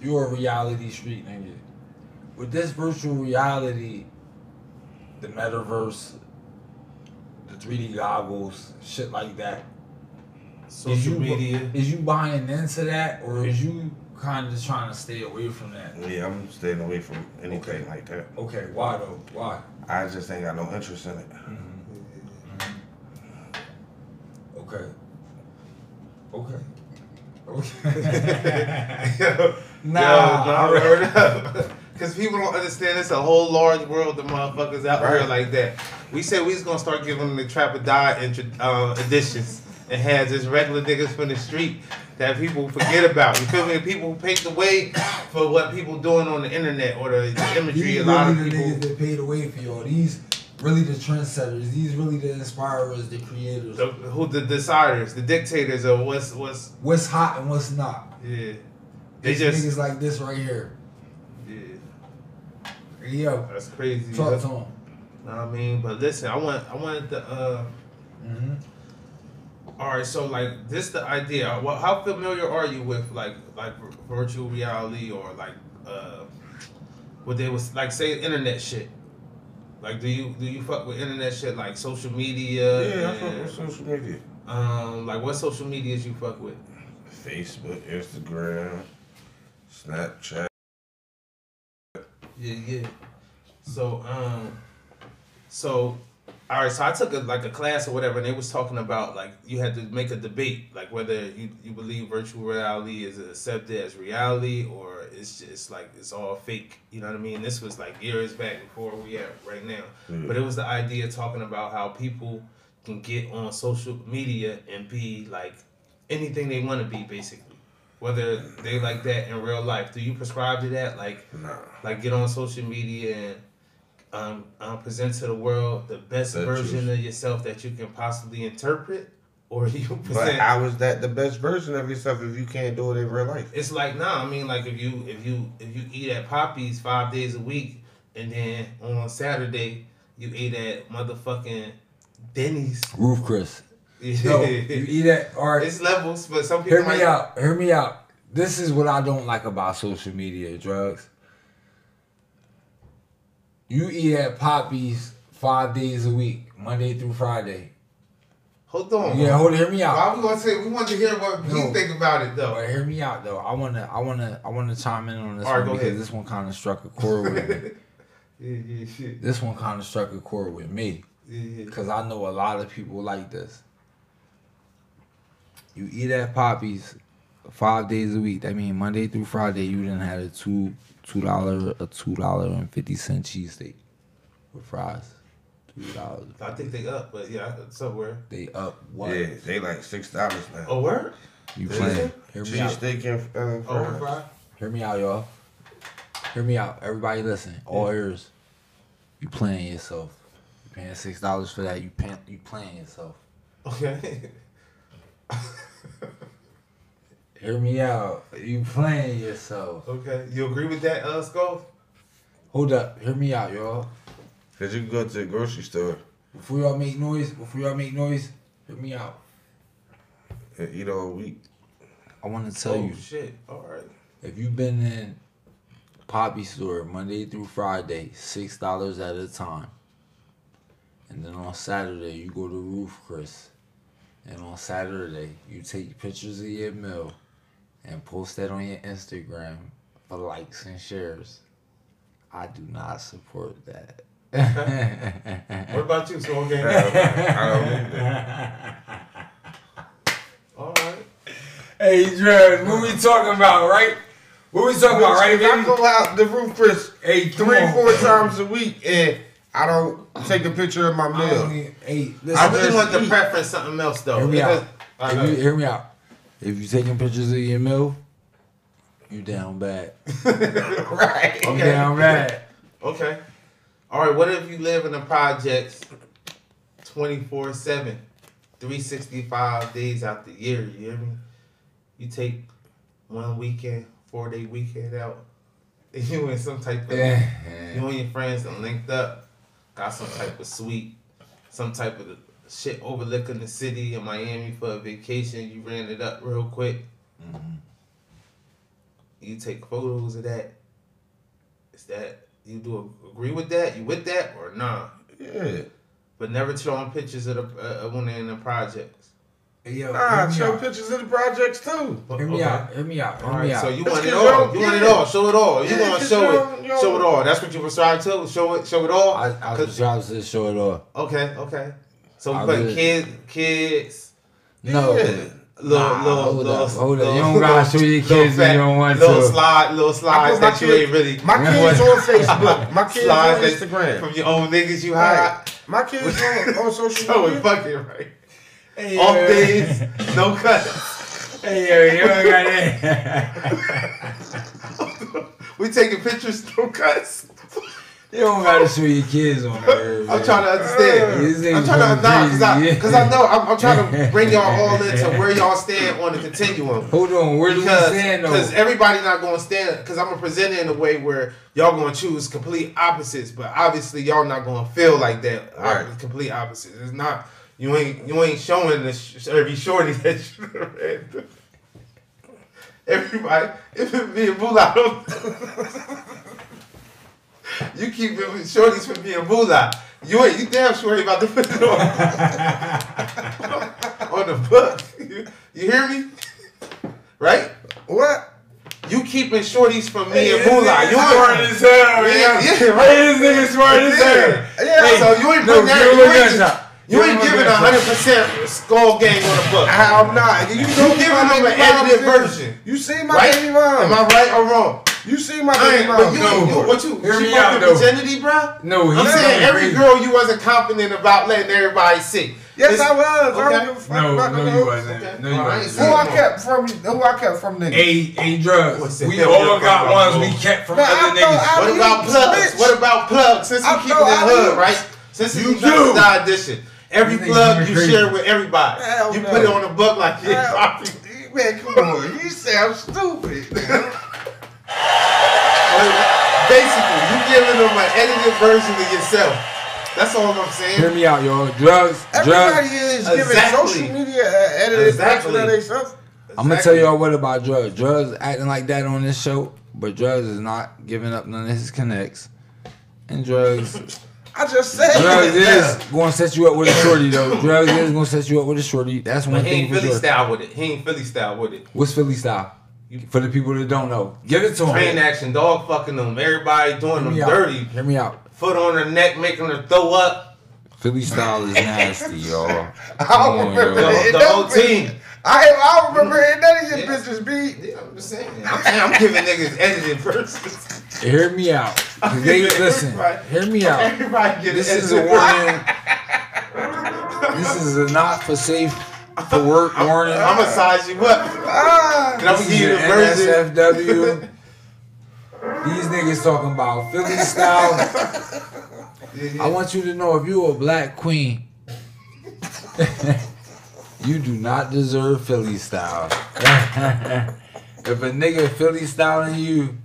Speaker 1: You a reality street nigga. With this virtual reality, the metaverse, the 3D goggles, shit like that. is
Speaker 2: Social
Speaker 1: you,
Speaker 2: media.
Speaker 1: Is you buying into that, or is you kind of just trying to stay away from that?
Speaker 3: Yeah, I'm staying away from anything
Speaker 1: Okay.
Speaker 3: like that.
Speaker 1: Okay, why though? Why?
Speaker 3: I just ain't got no interest in it. Mm-hmm.
Speaker 1: Okay. Okay. Okay. nah,
Speaker 2: Yo, word up. Because people don't understand it's a whole large world of motherfuckers out here like that. We said we was gonna start giving them the Trap or Die intro, uh, editions and have just regular niggas from the street that people forget about. You feel me? People who pave the way for what people doing on the internet or the, the imagery.
Speaker 1: These
Speaker 2: A lot of people.
Speaker 1: that paid the way for y'all. These really the trendsetters. These really the inspirers, the creators.
Speaker 2: The, who the deciders, the dictators of what's what's
Speaker 1: what's hot and what's not.
Speaker 2: yeah. They
Speaker 1: These
Speaker 2: just
Speaker 1: niggas like this right here.
Speaker 2: yeah,
Speaker 1: Yo,
Speaker 2: that's crazy.
Speaker 1: talk
Speaker 2: That's-
Speaker 1: to him.
Speaker 2: know what I mean, but listen, I want I wanted to uh
Speaker 1: Mm-hmm.
Speaker 2: all right, so like this the idea. Well, how familiar are you with like like virtual reality or like uh what they was like say internet shit? Like do you do you fuck with internet shit like social media?
Speaker 3: Yeah, I fuck with social media.
Speaker 2: um like what social medias you fuck with?
Speaker 3: Facebook, Instagram, Snapchat.
Speaker 2: Yeah, yeah. So, um, so, all right. So I took a, like a class or whatever, and they was talking about like you had to make a debate, like whether you, you believe virtual reality is accepted as reality or it's just like it's all fake. You know what I mean? This was like years back before we are right now.
Speaker 3: Mm.
Speaker 2: But it was the idea talking about how people can get on social media and be like anything they want to be, basically. Whether they like that in real life. Do you prescribe to that? Like
Speaker 3: Nah.
Speaker 2: like get on social media and um, um, present to the world the best
Speaker 3: The
Speaker 2: version
Speaker 3: truth.
Speaker 2: of yourself that you can possibly interpret, or you
Speaker 3: But
Speaker 2: present.
Speaker 3: how is that the best version of yourself if you can't do it in real life?
Speaker 2: it's like nah. I mean, like if you if you if you eat at Poppy's five days a week, and then on Saturday you eat at motherfucking Denny's.
Speaker 1: Roof Chris.
Speaker 2: Yeah.
Speaker 1: Yo, you eat that? All right.
Speaker 2: it's levels, but some people
Speaker 1: Hear me
Speaker 2: might-
Speaker 1: out. Hear me out. This is what I don't like about social media, drugs. You eat at Poppy's five days a week, Monday through Friday.
Speaker 2: Hold on.
Speaker 1: Yeah, hold. Hear me out.
Speaker 2: Why we gonna say we want to hear what
Speaker 1: No.
Speaker 2: he think about it though?
Speaker 1: But hear me out though. I wanna, I wanna, I wanna chime in on this
Speaker 2: All right,
Speaker 1: one
Speaker 2: go
Speaker 1: because
Speaker 2: ahead.
Speaker 1: this one kind of struck a chord with me.
Speaker 2: Yeah, yeah, shit.
Speaker 1: This one kind of struck a chord with me
Speaker 2: Yeah, yeah.
Speaker 1: because I know a lot of people like this. You eat at Poppy's five days a week. That means Monday through Friday you didn't have a two two dollar a two dollar and fifty cent cheesesteak with fries. Two dollars.
Speaker 2: I think they up, but yeah, somewhere.
Speaker 1: They up what?
Speaker 3: Yeah, they like six dollars now.
Speaker 2: Oh, where?
Speaker 1: You
Speaker 3: Is
Speaker 1: playing?
Speaker 3: it?
Speaker 1: Hear me
Speaker 3: Cheese
Speaker 1: out.
Speaker 3: steak and uh,
Speaker 2: Oh,
Speaker 3: fries.
Speaker 2: fry?
Speaker 1: Hear me out, y'all. Hear me out. Everybody listen. All ears. You playing yourself. You paying six dollars for that. You paying you playing yourself.
Speaker 2: Okay.
Speaker 1: Hear me out. You playing yourself.
Speaker 2: okay. You agree with that, uh, Skull?
Speaker 1: Hold up. Hear me out, y'all.
Speaker 3: Cause you go to the grocery store
Speaker 1: Before y'all make noise, before y'all make noise, hear me out.
Speaker 3: and eat all week.
Speaker 1: I want to tell
Speaker 2: oh,
Speaker 1: you,
Speaker 2: shit. All right.
Speaker 1: if you've been in Poppy store Monday through Friday, six dollars at a time, and then on Saturday you go to Roof Chris, and on Saturday you take pictures of your meal and post that on your Instagram for likes and shares. I do not support that.
Speaker 2: What about you, Soul Gang?
Speaker 3: Uh, I don't need
Speaker 2: All right.
Speaker 1: hey, Drugs, what we talking about, right? What we talking about, right,
Speaker 3: I
Speaker 1: baby?
Speaker 3: go out the roof, Chris,
Speaker 1: Hey, come
Speaker 3: three, four times a week, and I don't take a picture of my
Speaker 1: I don't
Speaker 3: meal.
Speaker 1: Hey,
Speaker 2: I really want to
Speaker 3: eat.
Speaker 2: preference something else though.
Speaker 1: Hear me
Speaker 2: because-
Speaker 1: out.
Speaker 2: I
Speaker 1: if you, hear me out. If you taking pictures of your meal, you down bad.
Speaker 2: right.
Speaker 1: You
Speaker 2: Okay.
Speaker 1: down bad.
Speaker 2: Okay. All right. What if you live in the projects 24 7, 365 days out the year? You hear me? You take one weekend, four day weekend out, and you in some type of,
Speaker 1: Yeah.
Speaker 2: you and your friends done linked up, got some type of suite, some type of shit overlooking the city in Miami for a vacation. You ran it up real quick. You take photos of that. Is that you do agree with that? You with that or nah?
Speaker 3: Yeah.
Speaker 2: But never showing pictures of the uh, when they're in the projects.
Speaker 1: Hey, yo,
Speaker 3: Nah, show pictures of the projects too.
Speaker 1: Hear me
Speaker 2: Okay.
Speaker 1: out. Hear me out. Hear
Speaker 2: All
Speaker 1: me out.
Speaker 2: so you
Speaker 3: That's
Speaker 2: want it all.
Speaker 3: y'all-
Speaker 2: You want it all. Show it all. You
Speaker 3: Yeah,
Speaker 2: want to show
Speaker 3: y'all-
Speaker 2: it.
Speaker 3: y'all-
Speaker 2: Show it all. That's what you prescribe to. Show it. Show it all.
Speaker 1: I, I was trying to show it all.
Speaker 2: okay. Okay. So we
Speaker 1: I
Speaker 2: put kids, kids,
Speaker 1: No.
Speaker 3: Yeah.
Speaker 2: little,
Speaker 1: Nah,
Speaker 2: little,
Speaker 1: hold
Speaker 2: little,
Speaker 1: up, hold up.
Speaker 2: little-
Speaker 1: You don't gotta show your
Speaker 2: little
Speaker 1: kids if
Speaker 2: fat-
Speaker 1: you don't want
Speaker 2: little
Speaker 1: to.
Speaker 2: slide, little slides
Speaker 3: put my
Speaker 2: that you ain't really.
Speaker 3: My kids on Facebook. My kids on
Speaker 2: slides that-
Speaker 3: Instagram.
Speaker 2: from your own niggas you hide.
Speaker 3: Right. My kids on, on social
Speaker 2: Show it
Speaker 3: media.
Speaker 2: fucking right.
Speaker 1: Hey,
Speaker 2: Off
Speaker 1: yo,
Speaker 2: days, no cuts.
Speaker 1: Hey, yo, you don't got that.
Speaker 2: we taking pictures, no cuts.
Speaker 1: You don't gotta show your kids on there.
Speaker 2: I'm trying to understand. I'm trying to nah, cause I, cause. I know I'm, I'm trying to bring y'all all into where y'all stand on the continuum.
Speaker 1: Hold on, where do we stand though?
Speaker 2: because everybody not going to stand because I'm gonna present it in a way where y'all going to choose complete opposites, but obviously y'all not going to feel like that.
Speaker 3: Right.
Speaker 2: Complete opposites. It's not. You ain't you ain't showing the sh- every shorty that you read. Everybody, if it be a moolah, you keep shorties from being moolah. You ain't you damn sure about to put it on on the book. You, you hear me? Right?
Speaker 3: What?
Speaker 2: You keeping shorties from me
Speaker 1: Hey,
Speaker 2: and moolah. You
Speaker 1: smart
Speaker 2: ain't.
Speaker 1: as hell,
Speaker 2: Yeah, yeah, right.
Speaker 1: Hey, this nigga smart as hell.
Speaker 2: Yeah,
Speaker 1: Hey,
Speaker 2: so you ain't
Speaker 1: no,
Speaker 2: putting that. You ain't, you ain't
Speaker 1: him a
Speaker 2: hundred percent skull gang on the book.
Speaker 3: I'm not. You,
Speaker 2: You giving them an edited version.
Speaker 3: You see my
Speaker 2: Right?
Speaker 3: baby mom.
Speaker 2: Am I right or wrong?
Speaker 3: You see my
Speaker 2: I
Speaker 3: baby mom.
Speaker 2: you,
Speaker 1: No.
Speaker 2: you, what you,
Speaker 1: Hear
Speaker 2: she
Speaker 1: me out, though.
Speaker 2: virginity, bro?
Speaker 1: No,
Speaker 2: I'm saying every
Speaker 1: crazy.
Speaker 2: girl you wasn't confident about letting everybody see.
Speaker 3: Yes,
Speaker 2: It's-
Speaker 3: I was. I
Speaker 2: Okay.
Speaker 3: don't give a fuck
Speaker 1: No,
Speaker 3: about
Speaker 1: no,
Speaker 3: the
Speaker 1: you wasn't.
Speaker 2: Okay.
Speaker 1: No, you
Speaker 2: Alright,
Speaker 1: wasn't.
Speaker 3: Who I kept from? Who I kept from niggas?
Speaker 1: A A drugs. We all got ones we kept from
Speaker 3: But
Speaker 1: other niggas.
Speaker 2: What about plugs? What about plugs? Since we
Speaker 3: I
Speaker 2: keep it
Speaker 3: know
Speaker 2: in
Speaker 3: Ali.
Speaker 2: hood, right? Since
Speaker 1: You
Speaker 2: it's
Speaker 1: do.
Speaker 2: the edition. Every
Speaker 1: These
Speaker 2: plug you
Speaker 1: crazy.
Speaker 2: share with everybody.
Speaker 3: Hell
Speaker 2: you
Speaker 3: no.
Speaker 2: put it on the book like yeah,
Speaker 3: Hell. Man, come on. You sound stupid.
Speaker 2: Basically, you giving them an edited version of yourself. That's all I'm saying.
Speaker 1: Hear me out, y'all. Drugs,
Speaker 3: Everybody
Speaker 1: drugs.
Speaker 3: is giving
Speaker 2: Exactly.
Speaker 3: social media an edited
Speaker 2: Exactly.
Speaker 3: version of themselves.
Speaker 1: I'm gonna tell y'all what about drugs. Drugs acting like that on this show, but drugs is not giving up none of his connects. And drugs,
Speaker 3: I just said
Speaker 1: drugs
Speaker 3: that.
Speaker 1: is gonna set you up with a shorty though. Drugs is gonna set you up with a shorty. That's one
Speaker 2: But he
Speaker 1: thing
Speaker 2: ain't
Speaker 1: for
Speaker 2: Philly
Speaker 1: sure.
Speaker 2: style with it. He ain't Philly style with it.
Speaker 1: What's Philly style? For the people that don't know, give it to
Speaker 2: Train
Speaker 1: them.
Speaker 2: action, dog fucking them. Everybody doing them
Speaker 1: out.
Speaker 2: dirty.
Speaker 1: Hear me out.
Speaker 2: Foot on her neck, making her throw up.
Speaker 1: Philly style is nasty, y'all.
Speaker 3: I don't
Speaker 1: on,
Speaker 3: remember
Speaker 1: yo.
Speaker 3: it.
Speaker 2: The
Speaker 3: Don't
Speaker 2: whole team.
Speaker 3: I I don't remember it. None of your
Speaker 2: Yeah.
Speaker 3: business be.
Speaker 2: Yeah, I'm just saying. I'm, I'm giving niggas edited versions.
Speaker 1: Hear me out. 'Cause They, listen, hear me out.
Speaker 2: Everybody get
Speaker 1: This is a warning. This is a not for safe for work warning.
Speaker 2: I'm gonna size you up.
Speaker 3: Ah,
Speaker 2: I'm
Speaker 1: This
Speaker 2: give you the version.
Speaker 1: NSFW. These niggas talking about Philly style. I want you to know if you a black queen, you do not deserve Philly style. if a nigga Philly styling you,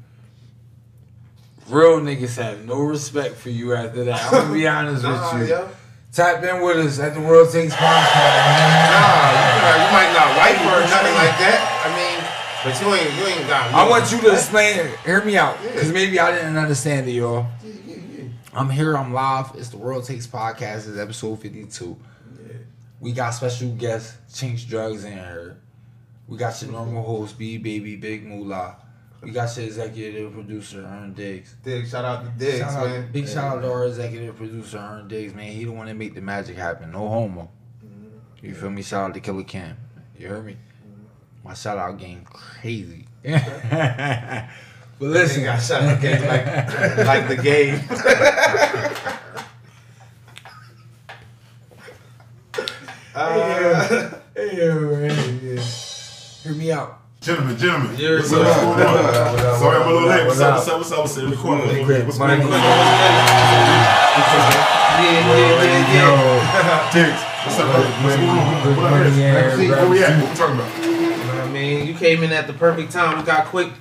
Speaker 1: real niggas have no respect for you after that. I'm gonna be honest
Speaker 2: Nah,
Speaker 1: with you.
Speaker 2: yo.
Speaker 1: Tap in with us at the World Takes Podcast.
Speaker 2: Nah, you, might- you might not wipe her or nothing like that. I mean, but you ain't you ain't got.
Speaker 1: I want you to explain it. Hear me out. Because maybe I didn't understand it, y'all. I'm here, I'm live. It's the World Takes Podcast. It's episode 52. We got special guest, Chinks Drugs in here. We got your normal host, B Baby Big Moolah. We got your executive producer, Ern Diggs.
Speaker 2: Diggs, shout out to Diggs,
Speaker 1: Shout out-
Speaker 2: man.
Speaker 1: big shout out to our executive producer, Ern Diggs, man. He the one that make the magic happen. No homo. You feel me? Shout out to Killer Cam. You heard me? My shout out game crazy. but
Speaker 2: Listen,
Speaker 1: I
Speaker 2: got shout out game like like the game. Uh,
Speaker 1: Hey, hey, Hear me out.
Speaker 4: Gentlemen, gentlemen.
Speaker 2: You're-
Speaker 4: what's up?
Speaker 2: what
Speaker 4: What's
Speaker 2: up,
Speaker 4: going
Speaker 2: what
Speaker 4: on?
Speaker 2: up,
Speaker 3: what up,
Speaker 4: Sorry, I'm a little
Speaker 3: what
Speaker 4: late.
Speaker 3: up,
Speaker 4: What's
Speaker 3: what
Speaker 4: up?
Speaker 3: up?
Speaker 4: What's up? What's up? What's up? Recording.
Speaker 3: Hey,
Speaker 4: What's what's
Speaker 3: Mike.
Speaker 4: going on?
Speaker 2: yeah, yeah, yeah, yeah.
Speaker 4: Diggs. What's up, brother? What's going on? What up?
Speaker 1: Yeah,
Speaker 4: Where
Speaker 1: bro.
Speaker 4: we at? What we talking about?
Speaker 2: You know what I mean? You came in at the perfect time. We got quick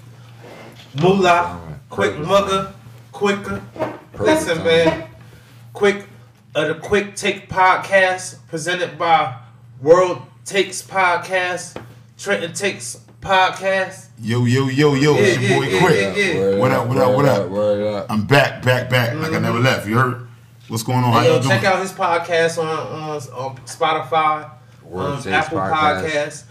Speaker 2: moolah, quick
Speaker 1: Perfect
Speaker 2: mugger, quicker. Listen,
Speaker 1: time.
Speaker 2: man. Quick, uh, the Quick Take podcast presented by World Takes Podcast, Trenton Takes Podcast.
Speaker 4: Yo, yo, yo, yo. It's
Speaker 2: Yeah,
Speaker 4: your boy
Speaker 2: yeah,
Speaker 4: Quick.
Speaker 2: yeah, yeah.
Speaker 4: What up, what up,
Speaker 1: word
Speaker 4: what up?
Speaker 1: Word up.
Speaker 4: I'm back, back, back. Like I never left. You heard? What's going on? How
Speaker 2: Hey, yo,
Speaker 4: you doing?
Speaker 2: check out his podcast on on, on Spotify,
Speaker 1: World
Speaker 2: um,
Speaker 1: Takes
Speaker 2: Apple
Speaker 1: Podcast.
Speaker 2: Podcasts.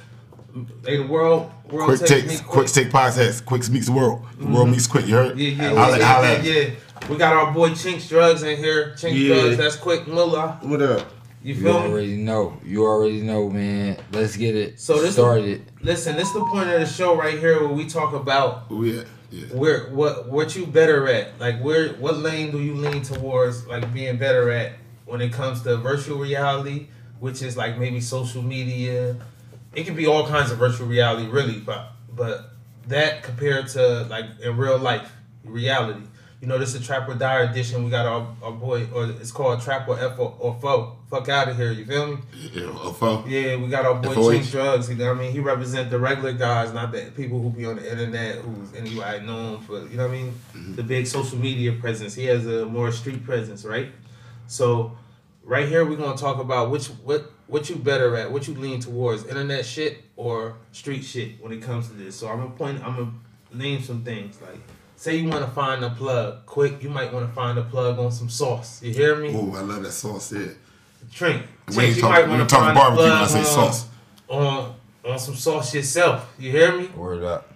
Speaker 2: They the world, world
Speaker 4: Quick
Speaker 2: takes,
Speaker 4: takes,
Speaker 2: me
Speaker 4: quick take podcast. Quick meets the world. The world meets quick. You heard?
Speaker 2: Yeah, yeah,
Speaker 4: Holla-
Speaker 2: yeah,
Speaker 4: holla
Speaker 2: yeah, yeah. We got our boy Chinks Drugs in here. Chinks
Speaker 3: Yeah.
Speaker 2: Drugs, that's quick Moolah.
Speaker 3: What up?
Speaker 2: You
Speaker 1: You
Speaker 2: me?
Speaker 1: already know. You already know, man. Let's get it
Speaker 2: So this-
Speaker 1: started.
Speaker 2: Listen, this is the point of the show right here where we talk about
Speaker 4: Oh yeah, yeah.
Speaker 2: where what what you better at. Like where what lane do you lean towards like being better at when it comes to virtual reality, which is like maybe social media. It can be all kinds of virtual reality really, but but that compared to like in real life reality. You know, this is a Trap or Die edition. We got our, our boy, or it's called Trap or F or, or Foe. Fuck out of here, you feel me?
Speaker 4: yeah a foe.
Speaker 2: Yeah, we got our boy
Speaker 4: FOH.
Speaker 2: Drugs. You know what I mean? He represent the regular guys, not the people who be on the internet, who's anybody know him for, you know what I mean? Mm-hmm. The big social media presence. He has a more street presence, right? So, right here we're gonna talk about which what what you better at, what you lean towards, internet shit or street shit when it comes to this. So I'm gonna point, I'm gonna name some things like. Say you want to find a plug quick, you might want to find a plug on some sauce. You hear me?
Speaker 4: Oh, I love that sauce. Yeah.
Speaker 2: Drink.
Speaker 4: When
Speaker 2: Drink,
Speaker 4: you
Speaker 2: you
Speaker 4: talk,
Speaker 2: might
Speaker 4: when you
Speaker 2: want to
Speaker 4: talking
Speaker 2: find a
Speaker 4: barbecue, I say
Speaker 2: on-
Speaker 4: sauce.
Speaker 2: on on some sauce yourself. You hear me?
Speaker 1: Word up.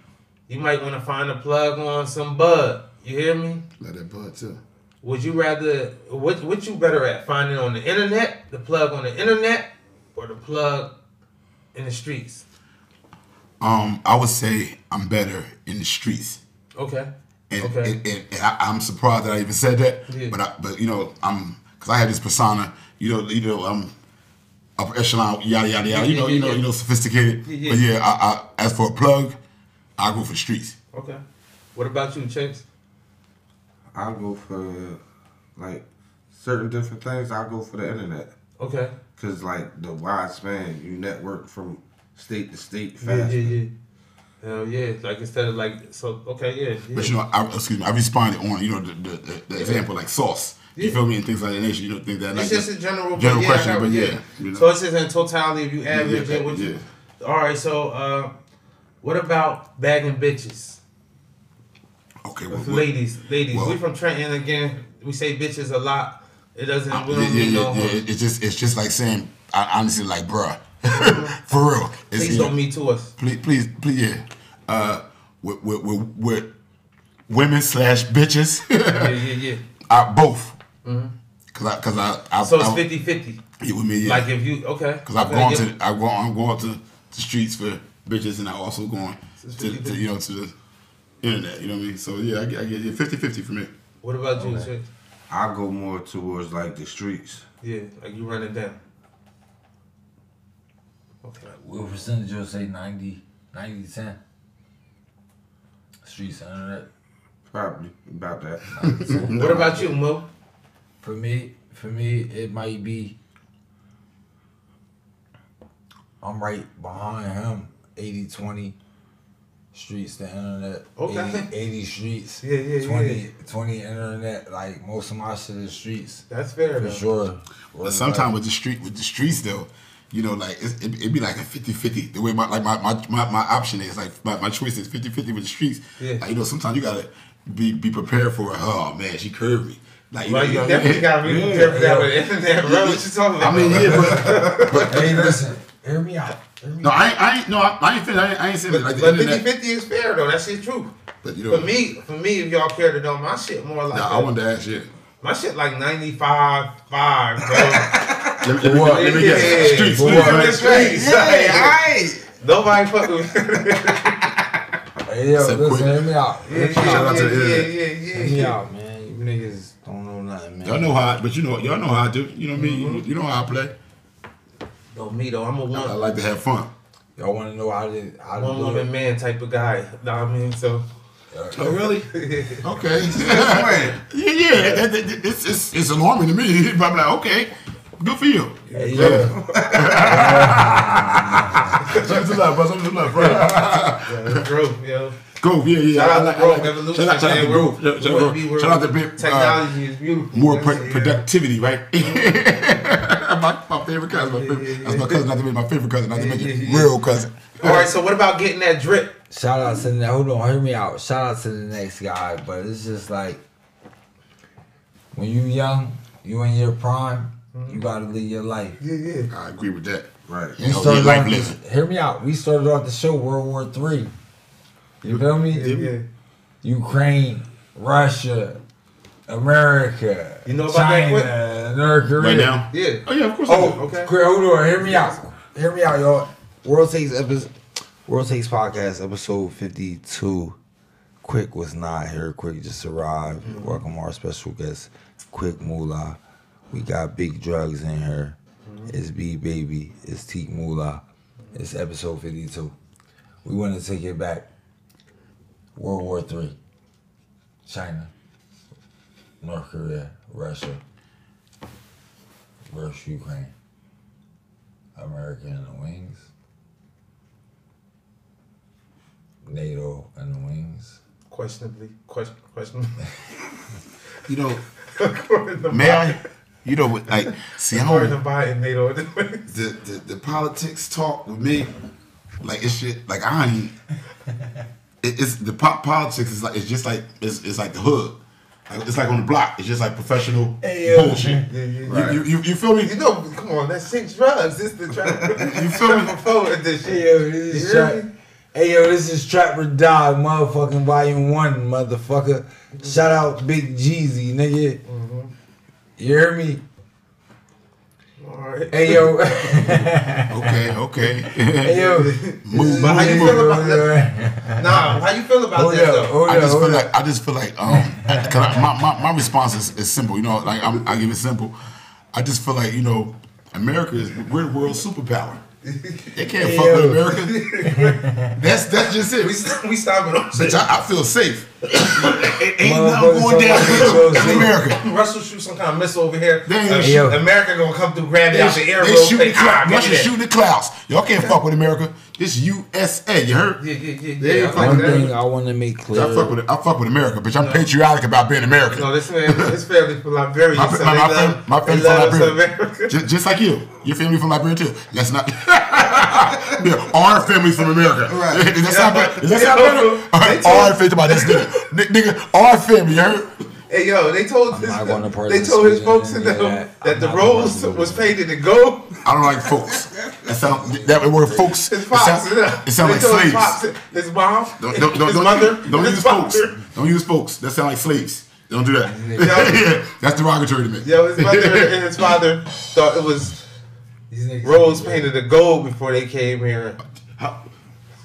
Speaker 2: You might want to find a plug on some bud. You hear me?
Speaker 4: Love that bud too.
Speaker 2: Would you rather what what you better at finding on the internet, the plug on the internet, or the plug in the streets?
Speaker 4: Um, I would say I'm better in the streets.
Speaker 2: Okay.
Speaker 4: And,
Speaker 2: Okay.
Speaker 4: and, and, and I, I'm surprised that I even said that.
Speaker 2: Yeah.
Speaker 4: But I, but you know, I'm because I have this persona. You know, you know, I'm upper echelon, yada yada yada. You know,
Speaker 2: Yeah,
Speaker 4: you know,
Speaker 2: yeah.
Speaker 4: you know, sophisticated.
Speaker 2: Yeah, yeah.
Speaker 4: But yeah, I, I, as for a plug, I go for streets.
Speaker 2: Okay. What about you, Chase?
Speaker 3: I'll go for like certain different things. I'll go for the internet.
Speaker 2: Okay.
Speaker 3: Cause like the wide span, you network from state to state
Speaker 2: Yeah, yeah, yeah. Hell yeah. Like instead of like so okay, yeah. yeah.
Speaker 4: But you know, I, excuse me, I responded on you know the the, the, the example like sauce. You
Speaker 2: Yeah.
Speaker 4: feel me and things like that. Nature, you know, think that.
Speaker 2: It's
Speaker 4: like
Speaker 2: just a general,
Speaker 4: general
Speaker 2: yeah,
Speaker 4: question, but yeah, you know.
Speaker 2: So it's just in totality if you average
Speaker 4: yeah,
Speaker 2: it. What you,
Speaker 4: yeah.
Speaker 2: All right. So uh, what about bagging bitches?
Speaker 4: okay, well,
Speaker 2: ladies, ladies.
Speaker 4: well-
Speaker 2: we from Trenton again. We say bitches a lot. It doesn't. We don't
Speaker 4: yeah,
Speaker 2: no
Speaker 4: yeah, yeah. It's just it's just like saying I honestly like bruh. For real. It's,
Speaker 2: Please
Speaker 4: you
Speaker 2: don't meet to us.
Speaker 4: please, please, please, yeah. Uh, with, with, with, with women slash bitches,
Speaker 2: Yeah, yeah, yeah.
Speaker 4: I, both. Cause I, cause I, I,
Speaker 2: So it's
Speaker 4: I,
Speaker 2: 50-50.
Speaker 4: yeah, with me, yeah.
Speaker 2: Like if you okay.
Speaker 4: Cause I've
Speaker 2: okay,
Speaker 4: gone
Speaker 2: yeah.
Speaker 4: to, I've gone, I'm going to the streets for bitches, and I also going
Speaker 2: It's
Speaker 4: to, to, you know, to the internet. You know what I mean? So yeah, I get, I get yeah, 50-50 for me.
Speaker 2: What about you, Chase?
Speaker 3: I'll go more towards like the streets.
Speaker 2: Yeah, like you run it down. Okay.
Speaker 1: What percentage you'll say 90, 90 10? Streets internet.
Speaker 3: Probably about that.
Speaker 2: What about you, Mo?
Speaker 1: For me, for me, it might be. I'm right behind him. 80 20 streets to internet.
Speaker 2: Okay.
Speaker 1: 80, 80 streets.
Speaker 2: Yeah, yeah,
Speaker 1: 20,
Speaker 2: yeah.
Speaker 1: 20 internet. Like most of my shit is streets.
Speaker 2: That's fair.
Speaker 1: For
Speaker 2: though.
Speaker 1: sure.
Speaker 4: But sometimes with the street, with the streets though, you know, like it, it, it be like a 50-50. The way my like my, my, my, my option is like my, my choice is 50-50 with the streets.
Speaker 2: Yeah.
Speaker 4: Like you know, sometimes you gotta be be prepared for oh man, she curved me. Like you
Speaker 2: Well,
Speaker 4: know,
Speaker 2: you
Speaker 4: you
Speaker 2: definitely gotta be prepared for that with the internet, bro. What you talking about?
Speaker 4: I mean, yeah, but, but
Speaker 1: Hey, listen. Hear me out.
Speaker 4: No, I ain't, I ain't, no, I, I ain't finished. I ain't, I ain't saying
Speaker 2: But,
Speaker 4: it like the
Speaker 2: but 50 50 is fair though. That's shit true.
Speaker 4: But you know,
Speaker 2: For me, for me, if y'all care to know, my shit more like
Speaker 4: nah, I wanted to ask you.
Speaker 2: my shit like 95, 5, bro.
Speaker 4: Let me, let me,
Speaker 1: What?
Speaker 4: let me
Speaker 2: Yeah.
Speaker 4: guess. Streets,
Speaker 1: For
Speaker 4: streets,
Speaker 1: what?
Speaker 4: right?
Speaker 3: Yeah,
Speaker 2: Like, Nobody fuck with me.
Speaker 1: Hey, yo,
Speaker 4: Said
Speaker 1: listen,
Speaker 4: quick.
Speaker 1: hear me out.
Speaker 2: Yeah, yeah,
Speaker 4: Shout out to the
Speaker 2: yeah,
Speaker 4: internet.
Speaker 2: yeah,
Speaker 1: Hear me
Speaker 2: yeah.
Speaker 1: out, man. You niggas don't know nothing, man.
Speaker 4: Y'all know how, but you know, y'all know how I do. You know me. You, mm-hmm. you know how I play.
Speaker 2: Though me though, I'm a
Speaker 4: I
Speaker 2: one, I
Speaker 4: like to have fun.
Speaker 1: Y'all want to know how to how to
Speaker 2: one
Speaker 1: do
Speaker 2: woman
Speaker 1: it?
Speaker 2: man type of guy. Know what I mean? So
Speaker 4: Oh, really? Okay. yeah, yeah. It's, it's, it's alarming to me. But I'm like, okay, good for you.
Speaker 1: Hey, yo.
Speaker 4: Something to love, bro. Something to love, bro.
Speaker 2: yeah, growth, yo.
Speaker 4: Go, yeah, yeah.
Speaker 2: Shout out to growth,
Speaker 4: like-
Speaker 2: evolution,
Speaker 4: Shout out, shout out
Speaker 2: man.
Speaker 4: to
Speaker 2: We're-
Speaker 4: growth. Shout out to
Speaker 2: we're-
Speaker 4: growth.
Speaker 2: we're-
Speaker 4: Shout out to big, uh,
Speaker 2: Technology is beautiful.
Speaker 4: more pro-
Speaker 2: yeah.
Speaker 4: productivity, right? my, my favorite cousin. My favorite, that's my cousin, not to mention my favorite cousin, not to mention real cousin.
Speaker 2: All right, so what about getting that drip?
Speaker 1: Shout out to the hold on, hear me out. Shout out to the next guy, but it's just like when you young, you in your prime, Mm-hmm. you gotta live your life.
Speaker 2: Yeah, yeah.
Speaker 4: I agree with that.
Speaker 3: Right.
Speaker 1: We
Speaker 4: You know,
Speaker 1: started
Speaker 4: life
Speaker 1: off
Speaker 4: living.
Speaker 1: hear me out. We started off the show World War Three. You feel me?
Speaker 2: Yeah, yeah.
Speaker 1: Ukraine, Russia, America,
Speaker 2: You know about that
Speaker 1: China,
Speaker 2: quick?
Speaker 1: North Korea.
Speaker 4: Right now?
Speaker 2: Yeah.
Speaker 4: Oh, yeah, of course I
Speaker 1: Oh,
Speaker 4: do.
Speaker 2: Okay.
Speaker 1: quick, hold on. Hear me out. Hear me out, y'all. World Takes episode, World Takes podcast episode fifty two. Quick was not here. Quick just arrived. Mm-hmm. Welcome our special guest, Quick Moolah. We got big drugs in here. It's B baby. It's Teak Moolah. It's episode fifty two. We want to take it back. World War Three. China, North Korea, Russia versus Ukraine. America in the wings. NATO in the wings.
Speaker 2: Questionably, question, questionably.
Speaker 4: You know, may I? You know, what, like, see, I
Speaker 2: According to
Speaker 4: don't,
Speaker 2: Biden, NATO.
Speaker 4: the, the, the politics talk with me, like, it's shit, like, I ain't, it, it's, the pop politics is like, it's just like, it's, it's like the hood. Like, it's like on the block. It's just like professional
Speaker 1: Hey, yo.
Speaker 4: bullshit.
Speaker 2: Yeah, yeah,
Speaker 4: You, you, you, you feel me?
Speaker 2: You know, come on, that's six drugs. It's the trap.
Speaker 4: You feel me?
Speaker 2: Forward this shit.
Speaker 1: Hey yo, this is
Speaker 2: You hear
Speaker 1: trap. Hey yo, this is Trap or Die, motherfucking volume one, motherfucker. Shout out Big Jeezy, nigga. Mm-hmm. You hear me?
Speaker 2: All right.
Speaker 1: Hey yo.
Speaker 4: Okay, okay.
Speaker 1: hey yo.
Speaker 4: Move,
Speaker 2: But how you feel about that? Nah, how you feel about
Speaker 1: Hold
Speaker 2: that
Speaker 1: up,
Speaker 2: though?
Speaker 1: hold
Speaker 4: I just feel
Speaker 1: hold up.
Speaker 4: like I just feel like um, 'cause I, my, my my response is, is simple. You know, like I'm, I give it simple. I just feel like you know, America is we're the world superpower. They can't
Speaker 1: Hey,
Speaker 4: fuck
Speaker 1: yo.
Speaker 4: with America. That's that's just it.
Speaker 2: We st- we stopping on
Speaker 4: Bitch,
Speaker 2: shit.
Speaker 4: I, I feel safe. Ain't, ain't
Speaker 1: Motherfuckers
Speaker 4: nothing going down
Speaker 1: talking about
Speaker 4: in
Speaker 1: safe.
Speaker 4: America.
Speaker 2: Russia shoot some kind of missile over here.
Speaker 4: They ain't
Speaker 2: Uh,
Speaker 1: shoot.
Speaker 2: America gonna come through, grab it
Speaker 4: They,
Speaker 2: out the air
Speaker 4: they
Speaker 2: real
Speaker 4: shooting clouds.
Speaker 2: Ah,
Speaker 4: Russia shooting the clouds. Y'all can't fuck with America. This USA. You heard?
Speaker 2: Yeah, yeah, yeah,
Speaker 4: They
Speaker 2: yeah.
Speaker 4: ain't
Speaker 2: I
Speaker 1: One
Speaker 2: that.
Speaker 1: thing I want to make clear.
Speaker 4: I fuck with. I fuck with America, bitch. I'm patriotic about being American.
Speaker 2: No, this man, his family from Liberia.
Speaker 4: My,
Speaker 2: so
Speaker 4: my,
Speaker 2: they
Speaker 4: my,
Speaker 2: love,
Speaker 4: fam- my
Speaker 2: they
Speaker 4: family from Liberia. Just, just like you. Your family from Liberia too. Let's not. yeah, our family from America.
Speaker 3: Right.
Speaker 4: Does that sound better? Does that
Speaker 2: Yeah.
Speaker 4: sound better? All right,
Speaker 2: They told-
Speaker 4: our family about this nigga. Nigga, our family, you heard?
Speaker 2: Hey yo, they told
Speaker 1: I'm
Speaker 2: his, they told his folks in
Speaker 1: of
Speaker 2: them
Speaker 1: that.
Speaker 2: that
Speaker 1: I'm
Speaker 2: the rose was painted in gold.
Speaker 4: I don't like folks. That sound that word folks.
Speaker 2: His
Speaker 4: It
Speaker 2: pops,
Speaker 4: sound,
Speaker 2: yeah.
Speaker 4: it sound like
Speaker 2: told his
Speaker 4: slaves.
Speaker 2: pops, his mom,
Speaker 4: Don't, don't, don't,
Speaker 2: his
Speaker 4: don't,
Speaker 2: mother,
Speaker 4: don't
Speaker 2: his
Speaker 4: use folks. Don't use folks. That sound like slaves. Don't do that.
Speaker 2: Yeah.
Speaker 4: yeah, that's derogatory to me.
Speaker 2: Yo, his mother and his father thought it was
Speaker 1: These niggas-
Speaker 2: rose painted the gold before they came here.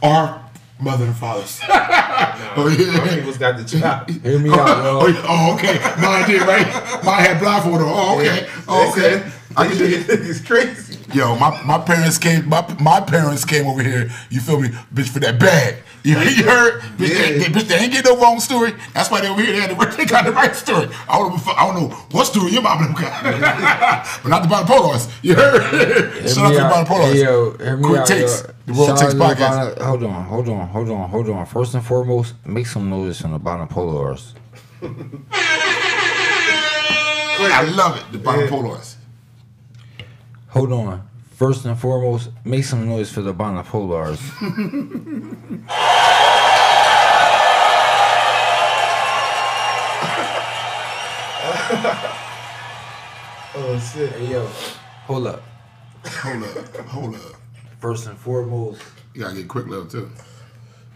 Speaker 4: Our mother and fathers.
Speaker 2: No, some people's got the chop.
Speaker 1: Hear me
Speaker 4: oh,
Speaker 1: out,
Speaker 4: oh,
Speaker 1: yo.
Speaker 4: oh, okay. Mine did, right? Mine had blindfold on. Oh, okay. Oh, okay.
Speaker 2: said,
Speaker 4: I can
Speaker 2: "These
Speaker 4: dig it.
Speaker 2: niggas crazy.
Speaker 4: Yo, my, my parents came. My my parents came over here. You feel me, bitch, for that bag. You, you heard, bitch,
Speaker 2: Yeah.
Speaker 4: they, they, bitch, they ain't get no wrong story. That's why they over here. They, had the, they got the right story. I don't, know, I don't know what story your mama got, but not the bipolar. You heard?
Speaker 1: Hear
Speaker 4: Shout out to the bipolar.
Speaker 1: Yo, hear me
Speaker 4: Quick
Speaker 1: out,
Speaker 4: takes.
Speaker 1: yo.
Speaker 4: The World
Speaker 1: Shout
Speaker 4: Takes
Speaker 1: out to the
Speaker 4: podcast.
Speaker 1: Hold on, hold on, hold on, hold on. First and foremost, make some noise from the bipolars.
Speaker 4: I love it. The bipolars.
Speaker 1: Hold on. First and foremost, make some noise for the Bonapolars.
Speaker 2: Oh shit.
Speaker 1: hey yo, hold up.
Speaker 4: Hold up. Hold up.
Speaker 1: First and foremost,
Speaker 4: You gotta get quick love too.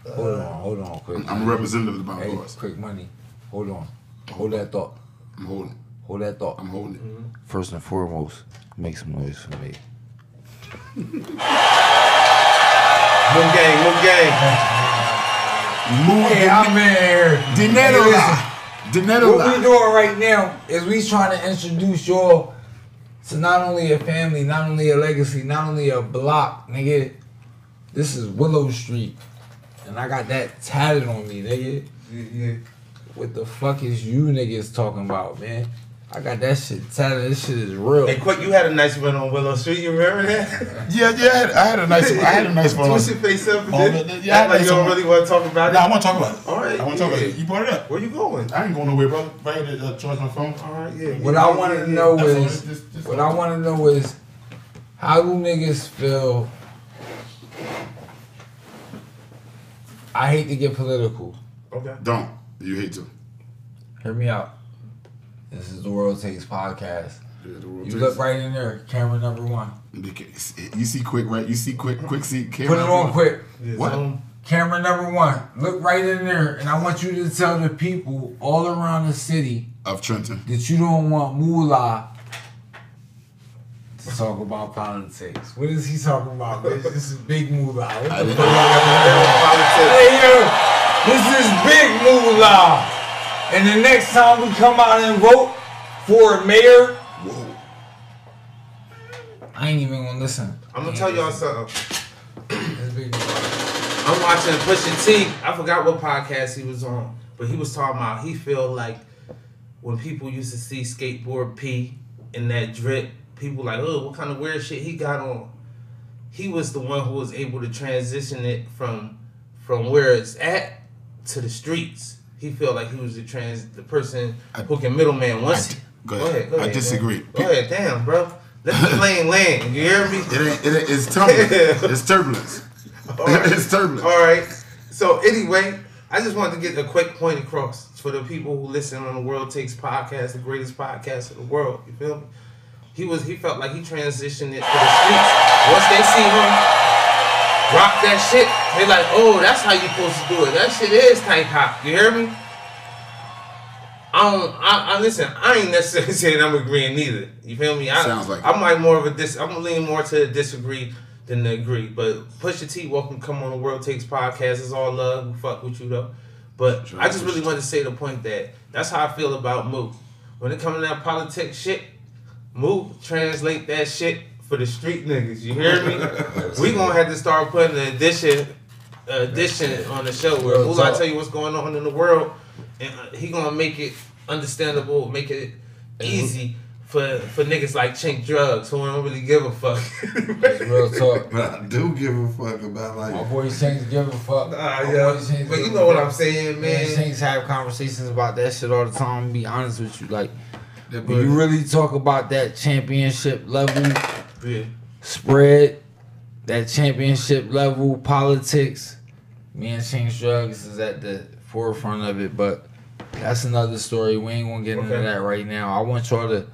Speaker 1: hold on, hold on, quick.
Speaker 4: I'm a representative of the
Speaker 1: Bonapolars.
Speaker 4: Hey,
Speaker 1: quick money. Hold on. Hold that thought.
Speaker 4: I'm holding.
Speaker 1: Hold that thought.
Speaker 4: I'm holding it. Mm-hmm.
Speaker 1: First and foremost, make some noise for me.
Speaker 2: Moon gang, moon gang.
Speaker 4: Move
Speaker 1: Hey, I'm in here.
Speaker 4: Dinero
Speaker 1: Hey.
Speaker 4: Dinero
Speaker 1: What we
Speaker 4: la.
Speaker 1: doing right now is we trying to introduce y'all to not only a family, not only a legacy, not only a block, nigga. This is Willow Street. And I got that tatted on me, nigga.
Speaker 2: Yeah,
Speaker 1: What the fuck is you niggas talking about, man? I got that shit tatted. This shit is real.
Speaker 2: Hey, quick, you had a nice run on Willow Street. You remember that?
Speaker 4: Yeah, yeah. I had, I had a nice. I had a nice one.
Speaker 2: Twist your face up. and
Speaker 4: Oh,
Speaker 2: then
Speaker 4: the- the- yeah,
Speaker 2: like
Speaker 4: I
Speaker 2: you don't
Speaker 4: like
Speaker 2: really want to talk about it.
Speaker 4: Nah, I want to talk about it.
Speaker 2: All right,
Speaker 4: I want to talk about it. You brought it up.
Speaker 2: Where you going?
Speaker 4: I ain't going nowhere, brother. Right here to uh, charge my phone.
Speaker 2: All right, yeah.
Speaker 1: What
Speaker 2: yeah,
Speaker 1: I
Speaker 2: yeah,
Speaker 1: want
Speaker 2: yeah,
Speaker 1: to know
Speaker 4: That's all.
Speaker 1: is,
Speaker 4: Just- just-
Speaker 1: what I want to know is, how do niggas feel? I hate to get political.
Speaker 2: Okay.
Speaker 4: Don't. You hate to.
Speaker 1: Hear me out. This is the World Takes podcast.
Speaker 4: Yeah,
Speaker 1: You
Speaker 4: takes-
Speaker 1: look right in there, camera number one.
Speaker 4: You see quick, right? You see quick, quick see camera.
Speaker 1: Put it on quick.
Speaker 2: Yeah,
Speaker 4: What?
Speaker 2: so-
Speaker 1: Camera number one. Look right in there, and I want you to tell the people all around the city
Speaker 4: Of Trenton.
Speaker 1: that you don't want Moolah to talk about politics. What is he talking about, bitch? This is big Moolah. What the fuck? Hey, yo, this is big Moolah. And the next time we come out and vote for a mayor,
Speaker 4: Whoa.
Speaker 1: I ain't even gonna listen.
Speaker 2: I'm gonna tell y'all something.
Speaker 1: It's big Moolah.
Speaker 2: I'm watching Pusha T. I forgot what podcast he was on, but he was talking about he feel like when people used to see skateboard P in that drip, people like, oh, what kind of weird shit he got on. He was the one who was able to transition it from from where it's at to the streets. He felt like he was the trans the person
Speaker 4: I-
Speaker 2: who can middleman once.
Speaker 4: I d- go ahead. I
Speaker 2: man.
Speaker 4: disagree.
Speaker 2: Go ahead, damn, bro. Let the plane land. You hear me?
Speaker 4: It ain't. It ain't it's turbulence. it's turbulence. it's turbulence.
Speaker 2: All right. So anyway, I just wanted to get a quick point across for the people who listen on the World Takes podcast, the greatest podcast in the world. You feel me? He was he felt like he transitioned it to the streets. Once they see him rock that shit, they like, oh, that's how you supposed to do it. That shit is type hop. You hear me? I don't. I, I listen. I ain't necessarily saying I'm agreeing neither. You feel me? I,
Speaker 4: Sounds like.
Speaker 2: I'm like more of a dis. I'm gonna lean more to disagree than to agree. But Pusha T, welcome, come on the World Takes podcast. It's all love. We fuck with you though. But
Speaker 4: Sure,
Speaker 2: I just really wanted to say the point that that's how I feel about Moo. When it comes to that politics shit, Moo translate that shit for the street niggas. You hear me? we gonna have to start putting an addition, uh, addition on the show where
Speaker 1: Real
Speaker 2: Moolah
Speaker 1: talk.
Speaker 2: tell you what's going on in the world, and uh, he gonna make it understandable, make it easy for for niggas like Chink Drugs who don't really give a fuck.
Speaker 1: Real talk.
Speaker 3: But I do give a fuck about like
Speaker 1: My
Speaker 3: like
Speaker 1: boy Shanks give a fuck.
Speaker 2: Nah,
Speaker 1: My
Speaker 2: yeah.
Speaker 1: boy Shanks
Speaker 2: But you know what. I'm saying,
Speaker 1: Man,
Speaker 2: man.
Speaker 1: Shanks have conversations about that shit all the time. Be honest with you, like
Speaker 2: That
Speaker 1: when you really talk about that championship level
Speaker 2: yeah.
Speaker 1: spread, that championship level politics, me and Shanks Drugs is at the forefront of it. But that's another story. We ain't gonna get into that right now. I want y'all to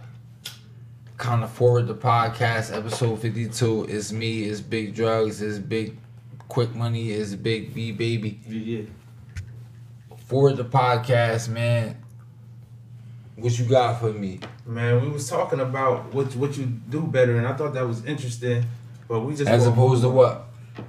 Speaker 1: kind of forward the podcast. Episode fifty two is me. It's Big Drugs. It's Big Quick Money. It's Big B Baby.
Speaker 2: Yeah.
Speaker 1: forward the podcast, man. What you got for me?
Speaker 2: Man, we was talking about what what you do better, and I thought that was interesting. But we just
Speaker 1: As opposed to what?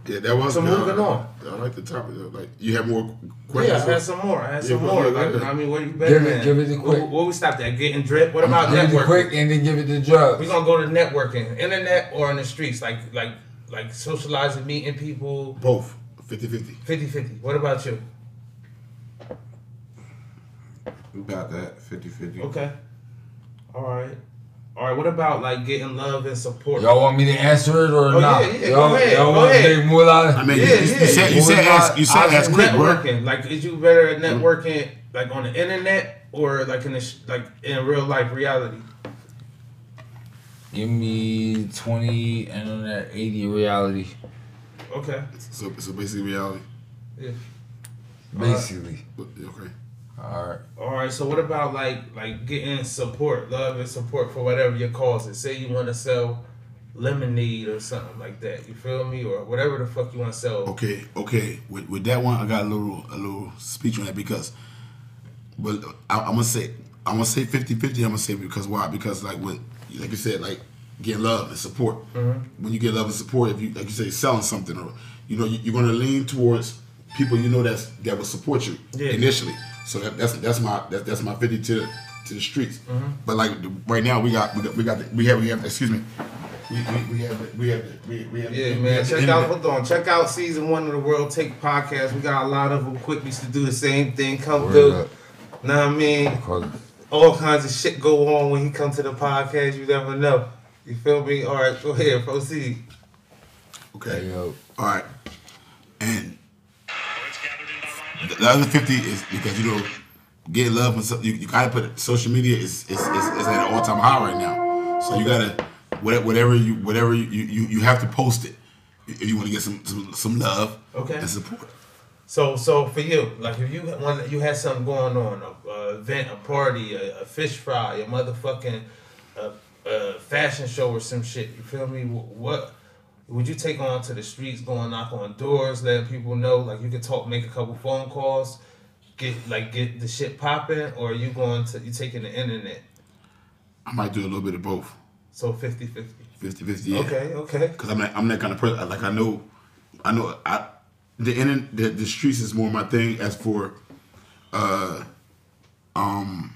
Speaker 4: Yeah, that was.
Speaker 2: So
Speaker 4: good.
Speaker 2: moving on.
Speaker 4: I like the topic. though. Like you have more questions.
Speaker 2: Yeah,
Speaker 4: questions.
Speaker 2: I had some more. I had
Speaker 4: Yeah,
Speaker 2: some
Speaker 4: go
Speaker 2: more. Like,
Speaker 4: go.
Speaker 2: I mean, what you better
Speaker 1: Give it-
Speaker 2: than?
Speaker 1: give it the quick.
Speaker 2: What, what we stopped at? Getting drip. What about
Speaker 1: Give it the
Speaker 2: networking?
Speaker 1: quick and then give it the drugs.
Speaker 2: We are gonna go to networking, internet or in the streets, like like like socializing, meeting people,
Speaker 4: Both 50-50.
Speaker 2: 50-50. What about you?
Speaker 3: About that 50-50.
Speaker 2: Okay. All right. All right. What about like getting love and support?
Speaker 1: Y'all want me to answer it or
Speaker 2: Oh,
Speaker 1: not?
Speaker 2: yeah, yeah,
Speaker 1: y'all,
Speaker 2: go ahead,
Speaker 1: y'all
Speaker 2: go
Speaker 1: want
Speaker 2: ahead.
Speaker 1: Big Moolah?
Speaker 4: I mean,
Speaker 2: Yeah,
Speaker 4: you, you,
Speaker 2: yeah.
Speaker 4: you said you said
Speaker 1: about
Speaker 4: ask you said ask
Speaker 2: Options
Speaker 4: quick, bro.
Speaker 2: networking. Like, is you better at networking like on the internet or like in the sh- like in real life reality?
Speaker 1: Give me 20 internet, 80 reality.
Speaker 2: Okay.
Speaker 4: So so basically reality. Yeah.
Speaker 1: Basically.
Speaker 4: Uh, but, Okay.
Speaker 1: Alright.
Speaker 2: All right. So what about like like getting support, love and support for whatever your cause is? Say you want to sell lemonade or something like that. You feel me? Or whatever the fuck you want to sell.
Speaker 4: Okay, okay. With, with that one, I got a little a little speech on that because, but I, I'm gonna say I'm gonna say 50-50. I'm gonna say because why? Because like with like you said, like getting love and support. Mm-hmm. When you get love and support, if you like you say selling something or you know you, you're gonna lean towards people you know that's that will support you
Speaker 2: Yeah.
Speaker 4: initially. So that, that's that's my that, that's my 50 to to the streets. But like right now we got we got we got the, we have we have excuse me. We, we, we have the- we have the- we, we have
Speaker 2: Yeah,
Speaker 4: we
Speaker 2: man. Check out, hold on. Check out season one of the World Take podcast. We got a lot of them quick used to do the same thing. Come
Speaker 1: Word
Speaker 2: through.
Speaker 1: up.
Speaker 2: Know what I mean? All kinds of shit go on when he come to the podcast. You never know. You feel me? All right, go ahead. Proceed.
Speaker 4: Okay.
Speaker 1: Yo.
Speaker 4: All right. And the the other 50 is because, you know, get love and so, you, you got to put social media is, is, is, is at an all time high right now. So you got to, whatever you, whatever you, you, you have to post it if you want to get some, some, some love
Speaker 2: Okay.
Speaker 4: and support.
Speaker 2: So, so for you, like if you when you had something going on, a, a event, a party, a, a fish fry, a motherfucking uh a fashion show or some shit, you feel me? What would you take on to the streets, going knock on doors, letting people know, like you could talk, make a couple phone calls, get like get the shit popping, or are you going to you taking the internet?
Speaker 4: I might do a little bit of both.
Speaker 2: So 50 50.
Speaker 4: 50 50. Yeah.
Speaker 2: Okay, okay.
Speaker 4: Cause I'm not, I'm that kind of person. Like I know, I know, I the internet, the, the streets is more my thing. As for, uh, um,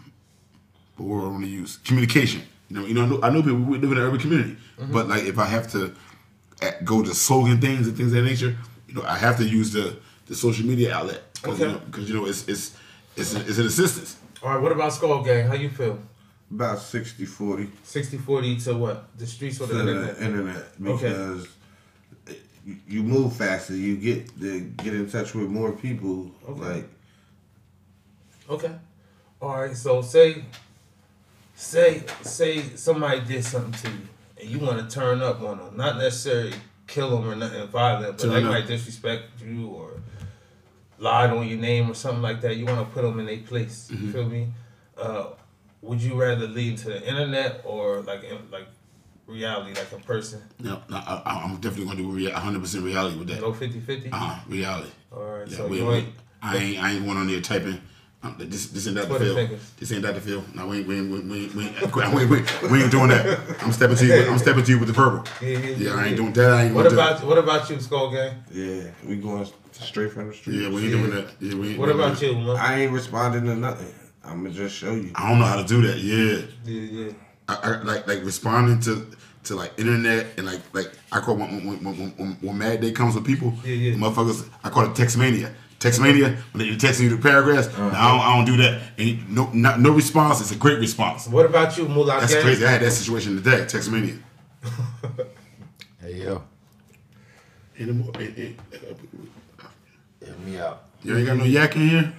Speaker 4: what word I want to use? Communication. You know, you know, I know, I know people we live in an urban community, but like if I have to uh, go to slogan things and things of that nature, you know, I have to use the the social media outlet because you know, you know it's it's it's, it's an assistance.
Speaker 2: All right, what about Skull Gang? How you feel?
Speaker 3: About 60 40
Speaker 2: 60 40 to what? The streets or
Speaker 3: to
Speaker 2: the
Speaker 3: the
Speaker 2: internet?
Speaker 3: internet
Speaker 2: Okay.
Speaker 3: because you, you move faster. You get to get in touch with more people.
Speaker 2: Okay.
Speaker 3: Like
Speaker 2: Okay. All right. So say, say, say somebody did something to you, and you want to turn up on them. Not necessarily kill them or nothing violent, but they might disrespect you or lied on your name or something like that. You want to put them in their place.
Speaker 4: Mm-hmm.
Speaker 2: You feel me? Uh, would you rather lead to the internet or like in- like reality, like a person?
Speaker 4: No, know, I, I'm definitely going to do rea- 100 percent reality with that.
Speaker 2: No 50-50?
Speaker 4: Uh, reality.
Speaker 2: All right.
Speaker 4: Yeah,
Speaker 2: so
Speaker 4: we,
Speaker 2: you
Speaker 4: we. I ain't I ain't going on there typing. Um, this this ain't Dr.
Speaker 2: Twitter
Speaker 4: Phil.
Speaker 2: fingers.
Speaker 4: This ain't Dr. Phil. No, we ain't we ain't, we ain't, we ain't, we ain't, we ain't, we ain't doing that. I'm stepping to you. With, I'm stepping to you with the purple.
Speaker 2: Yeah, yeah,
Speaker 4: Yeah,
Speaker 2: yeah,
Speaker 4: I ain't doing that. I ain't
Speaker 2: What
Speaker 4: gonna
Speaker 2: about what about you, Skull Gang?
Speaker 3: yeah, we going straight from the street.
Speaker 4: Yeah, we ain't doing that. Yeah, we ain't.
Speaker 2: What
Speaker 4: doing
Speaker 2: about
Speaker 4: that.
Speaker 2: you, man?
Speaker 3: I ain't responding to nothing. I'm gonna just show you.
Speaker 4: I don't know how to do that. Yeah,
Speaker 2: Yeah, yeah.
Speaker 4: I, I like like responding to to like internet and like like I call when when when, when, when, when mad day comes with people.
Speaker 2: Yeah, yeah.
Speaker 4: Motherfuckers, I call it text mania. Text mania when they text you the paragraphs.
Speaker 2: Uh-huh.
Speaker 4: no, I don't, I don't do that. And no, not, no response is a great response.
Speaker 2: What about you, Moolah
Speaker 4: That's
Speaker 2: Gang?
Speaker 4: crazy. I had that situation today. Text mania.
Speaker 1: Hey yo,
Speaker 4: Ain't no more- ain't- ain't-
Speaker 1: hit me out.
Speaker 4: You ain't got no yak in here?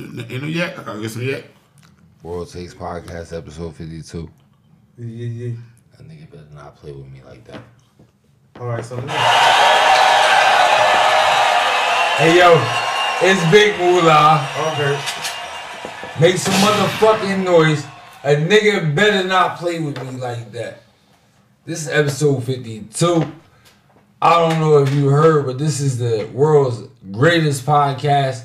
Speaker 4: Ain't no yak? I gotta get some yak.
Speaker 1: World Takes Podcast, episode 52.
Speaker 2: Yeah, yeah, yeah.
Speaker 1: That nigga better not play with me like that.
Speaker 2: All right, so. Hey yo, it's Big Moolah.
Speaker 1: Okay. Make some motherfucking noise. A nigga better not play with me like that. This is episode 52. I don't know if you heard, but this is the world's greatest podcast.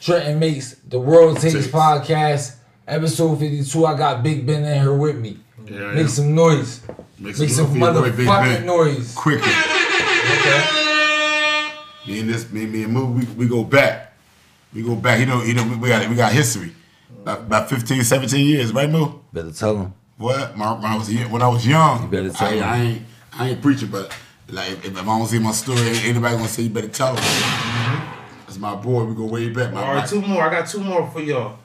Speaker 1: Trenton makes the World Takes podcast, episode 52. I got Big Ben in here with me.
Speaker 4: Yeah,
Speaker 1: Make
Speaker 4: am.
Speaker 1: some noise.
Speaker 4: Make
Speaker 1: Make some
Speaker 4: noise for your boy, Big
Speaker 1: motherfucking noise.
Speaker 4: Quickly.
Speaker 2: Okay.
Speaker 4: Me and this, me, me and Moo, we, we go back. We go back. You know, you know, we- we got we got history. About, about 15, 17 years, right, Moo?
Speaker 1: Better tell him.
Speaker 4: What? My, when I was when I was young,
Speaker 1: You better tell
Speaker 4: I,
Speaker 1: him.
Speaker 4: I ain't I ain't preaching, but like if, if I don't see my story, anybody gonna say you better tell him. Mm-hmm. That's my boy. We go way back. My,
Speaker 2: All right,
Speaker 4: my-
Speaker 2: two more. I got two more for y'all.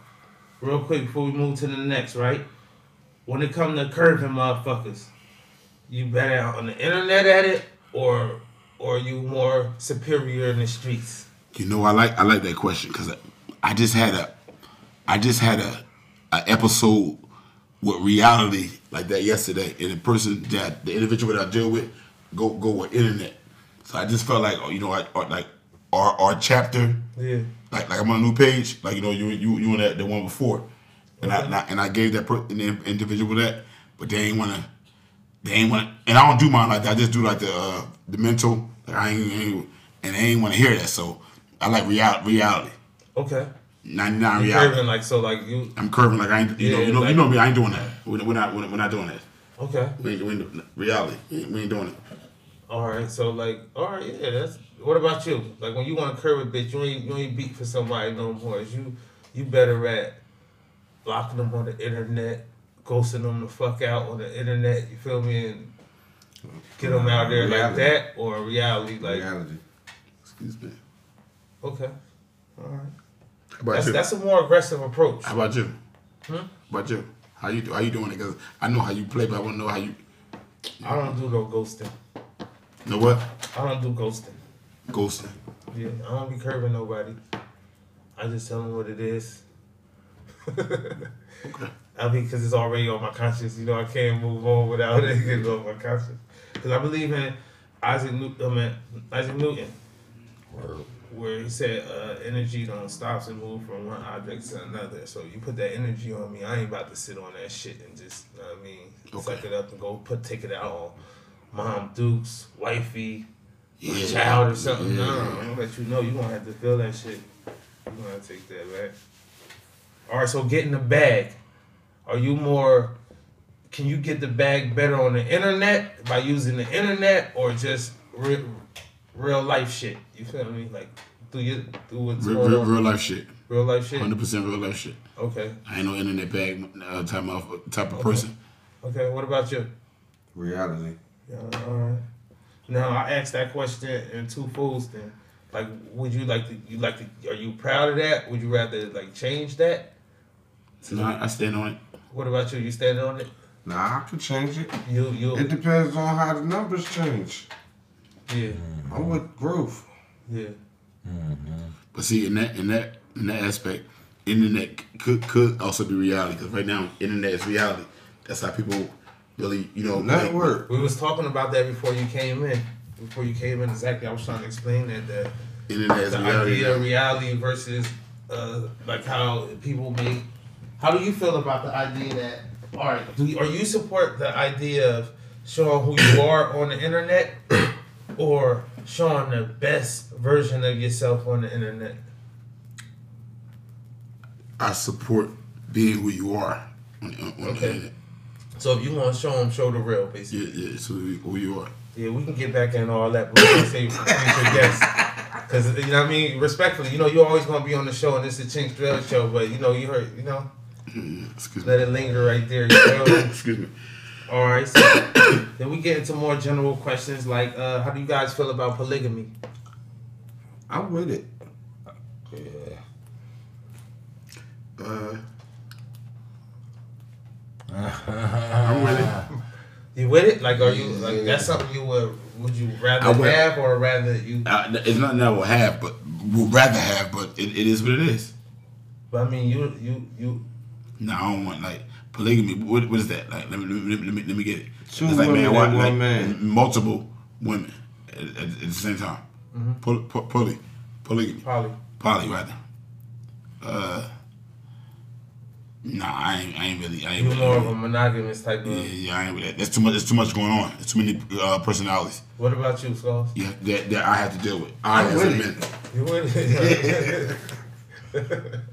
Speaker 2: Real quick before we move to the next, right? When it comes to curving motherfuckers, you better on the internet at it or or you more superior in the streets?
Speaker 4: You know, I like I like that question because I, I just had a I just had a, a episode with reality like that yesterday, and the person that the individual that I deal with go go with internet. So I just felt like oh, you know, I, like our our chapter,
Speaker 2: Yeah.
Speaker 4: like like I'm on a new page, like you know you you you on that the one before, and I, and I and I gave that per, an individual that, but they ain't wanna they ain't wanna, and I don't do mine like that. I just do like the uh, the mental. Like I ain't, ain't and they ain't want to hear that. So I like real, reality.
Speaker 2: Okay.
Speaker 4: Ninety nine reality.
Speaker 2: curving like so like you
Speaker 4: I'm curving like I ain't. You know,
Speaker 2: Yeah,
Speaker 4: you know,
Speaker 2: like-
Speaker 4: you know me. I ain't doing that. We're, we're not. We're, we're not doing that.
Speaker 2: okay.
Speaker 4: We ain't, we ain't do- reality. We ain't, we ain't doing it.
Speaker 2: All right, so like, all right, yeah, that's. What about you? Like when you want to curve a bitch, you ain't you ain't beat for somebody no more. You you better at blocking them on the internet, ghosting them the fuck out on the internet. You feel me? And get them out there like that, or reality like
Speaker 3: Reality.
Speaker 4: Excuse me.
Speaker 2: okay, all right.
Speaker 4: How about
Speaker 2: That's
Speaker 4: you?
Speaker 2: that's a more aggressive approach.
Speaker 4: How about you?
Speaker 2: Hmm?
Speaker 4: How about you? How you do? How you doing it? Cause I know how you play, but I want to know how you.
Speaker 2: I don't do no ghosting.
Speaker 4: No what?
Speaker 2: I don't do ghosting.
Speaker 4: Ghosting.
Speaker 2: Yeah, I don't be curving nobody. I just tell them what it is.
Speaker 4: Okay.
Speaker 2: I mean, because it's already on my conscience. You know, I can't move on without it getting on my conscience. Because I believe in Isaac Newton, I mean, Isaac Newton, where he said uh, energy don't stop and move from one object to another. So you put that energy on me, I ain't about to sit on that shit and just, you know what I mean, suck it up and go put take it out on mom, Dukes, wifey,
Speaker 4: Yeah.
Speaker 2: child or something.
Speaker 4: Yeah.
Speaker 2: No, I'm gonna let you know you gonna have to feel that shit. You gonna take that back. All right, so get in the bag. Are you more? Can you get the bag better on the internet by using the internet or just real, real life shit? You feel me? Like through your through what's
Speaker 4: Real,
Speaker 2: going
Speaker 4: real,
Speaker 2: on,
Speaker 4: real life shit.
Speaker 2: real life shit.
Speaker 4: Hundred percent real life shit.
Speaker 2: Okay,
Speaker 4: I ain't no internet bag uh, type of type of
Speaker 2: Okay.
Speaker 4: person.
Speaker 2: okay. What about you?
Speaker 3: Reality.
Speaker 2: Yeah. Now I asked that question in two folds. Then, like, would you like to? You like to? Are you proud of that? Would you rather like change that?
Speaker 4: No, I I stand on it.
Speaker 2: What about you? You stand on it?
Speaker 3: Nah, I could change it.
Speaker 2: You you
Speaker 3: It depends on how the numbers change.
Speaker 2: yeah
Speaker 3: I'm with growth.
Speaker 2: yeah.
Speaker 4: But see, in that in that in that aspect, internet could could also be reality because right now, internet is reality. That's how people really, you know, like-
Speaker 3: Network.
Speaker 2: We was talking about that before you came in. Before you came in, exactly. I was trying to explain that the,
Speaker 4: internet is
Speaker 2: the
Speaker 4: reality.
Speaker 2: idea of reality versus uh, like how people make. How do you feel about the idea that? All right, do you, are you support the idea of showing who you are on the internet, or showing the best version of yourself on the internet?
Speaker 4: I support being who you are on, on,
Speaker 2: Okay.
Speaker 4: the internet.
Speaker 2: So if you want to show them, show the real, basically.
Speaker 4: Yeah, yeah. So who you are.
Speaker 2: Yeah, we can get back in all that, but we for future guests. Because, you know what I mean? Respectfully, you know, you're always going to be on the show, and this is a Chinks Drill show, but, you know, you heard, you know,
Speaker 4: Excuse me.
Speaker 2: let it linger right there. You me?
Speaker 4: Excuse me.
Speaker 2: all right. So, then we get into more general questions like, uh, how do you guys feel about polygamy?
Speaker 3: I'm with it.
Speaker 1: Yeah.
Speaker 4: Uh, I'm with it.
Speaker 2: You with it? Like, are you, like, that's something you would, would you rather
Speaker 4: would.
Speaker 2: have or rather you,
Speaker 4: Uh, it's nothing that I will have, but would rather have, but it, it is what it is.
Speaker 2: but I mean, you, you, you,
Speaker 4: No, I don't want like polygamy. What, what is that? Like, let me let me, let me, let me get it.
Speaker 3: Two
Speaker 4: It's like,
Speaker 3: women and one
Speaker 4: like,
Speaker 3: man.
Speaker 4: Multiple women at, at, at the same time.
Speaker 2: Mm-hmm.
Speaker 4: Poly, poly, poly, polygamy,
Speaker 2: probably.
Speaker 4: poly rather. Uh, nah, I ain't, I ain't really, I ain't
Speaker 2: You
Speaker 4: really.
Speaker 2: more of a monogamous type of.
Speaker 4: yeah, yeah, I ain't with that. There's too much. There's too much going on. It's too many uh, personalities.
Speaker 2: What about you, Sauce?
Speaker 4: Yeah, that, that I have to deal with. I
Speaker 3: I'm
Speaker 4: as a man.
Speaker 2: You with it?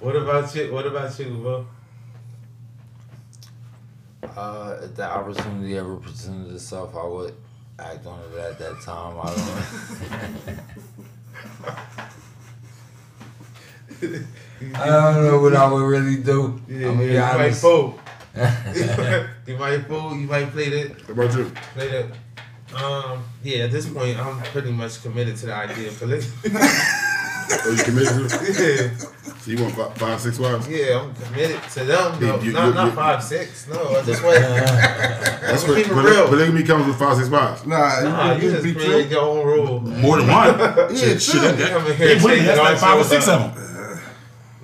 Speaker 2: what about you? What about you, bro?
Speaker 1: Uh, if the opportunity ever presented itself, I would act on it at that time. I don't. know. I don't know what I would really do.
Speaker 2: Yeah,
Speaker 1: I'm gonna be
Speaker 2: you might
Speaker 1: honest.
Speaker 2: fool. you might fool. You might play that.
Speaker 4: What about you?
Speaker 2: Play that. Um. Yeah. At this point, I'm pretty much committed to the idea of polygamy.
Speaker 4: Oh, you committed to
Speaker 2: yeah.
Speaker 4: So you want five, five six wives?
Speaker 2: Yeah. I'm committed to them. No,
Speaker 4: You- you-
Speaker 2: not
Speaker 4: you-
Speaker 2: not
Speaker 4: you-
Speaker 2: five six. No. I just want.
Speaker 4: That's
Speaker 2: Keep it
Speaker 4: what
Speaker 2: real.
Speaker 4: polygamy comes with five six wives.
Speaker 3: Nah,
Speaker 2: Nah,
Speaker 3: you
Speaker 2: you
Speaker 3: can
Speaker 2: just
Speaker 3: be
Speaker 2: created
Speaker 3: true.
Speaker 2: your own rule.
Speaker 4: More than one.
Speaker 3: Yeah,
Speaker 4: shit, shit,
Speaker 3: true.
Speaker 4: that,
Speaker 2: Come in
Speaker 4: that,
Speaker 2: here
Speaker 4: they
Speaker 2: and
Speaker 4: women, that's like five or six of them.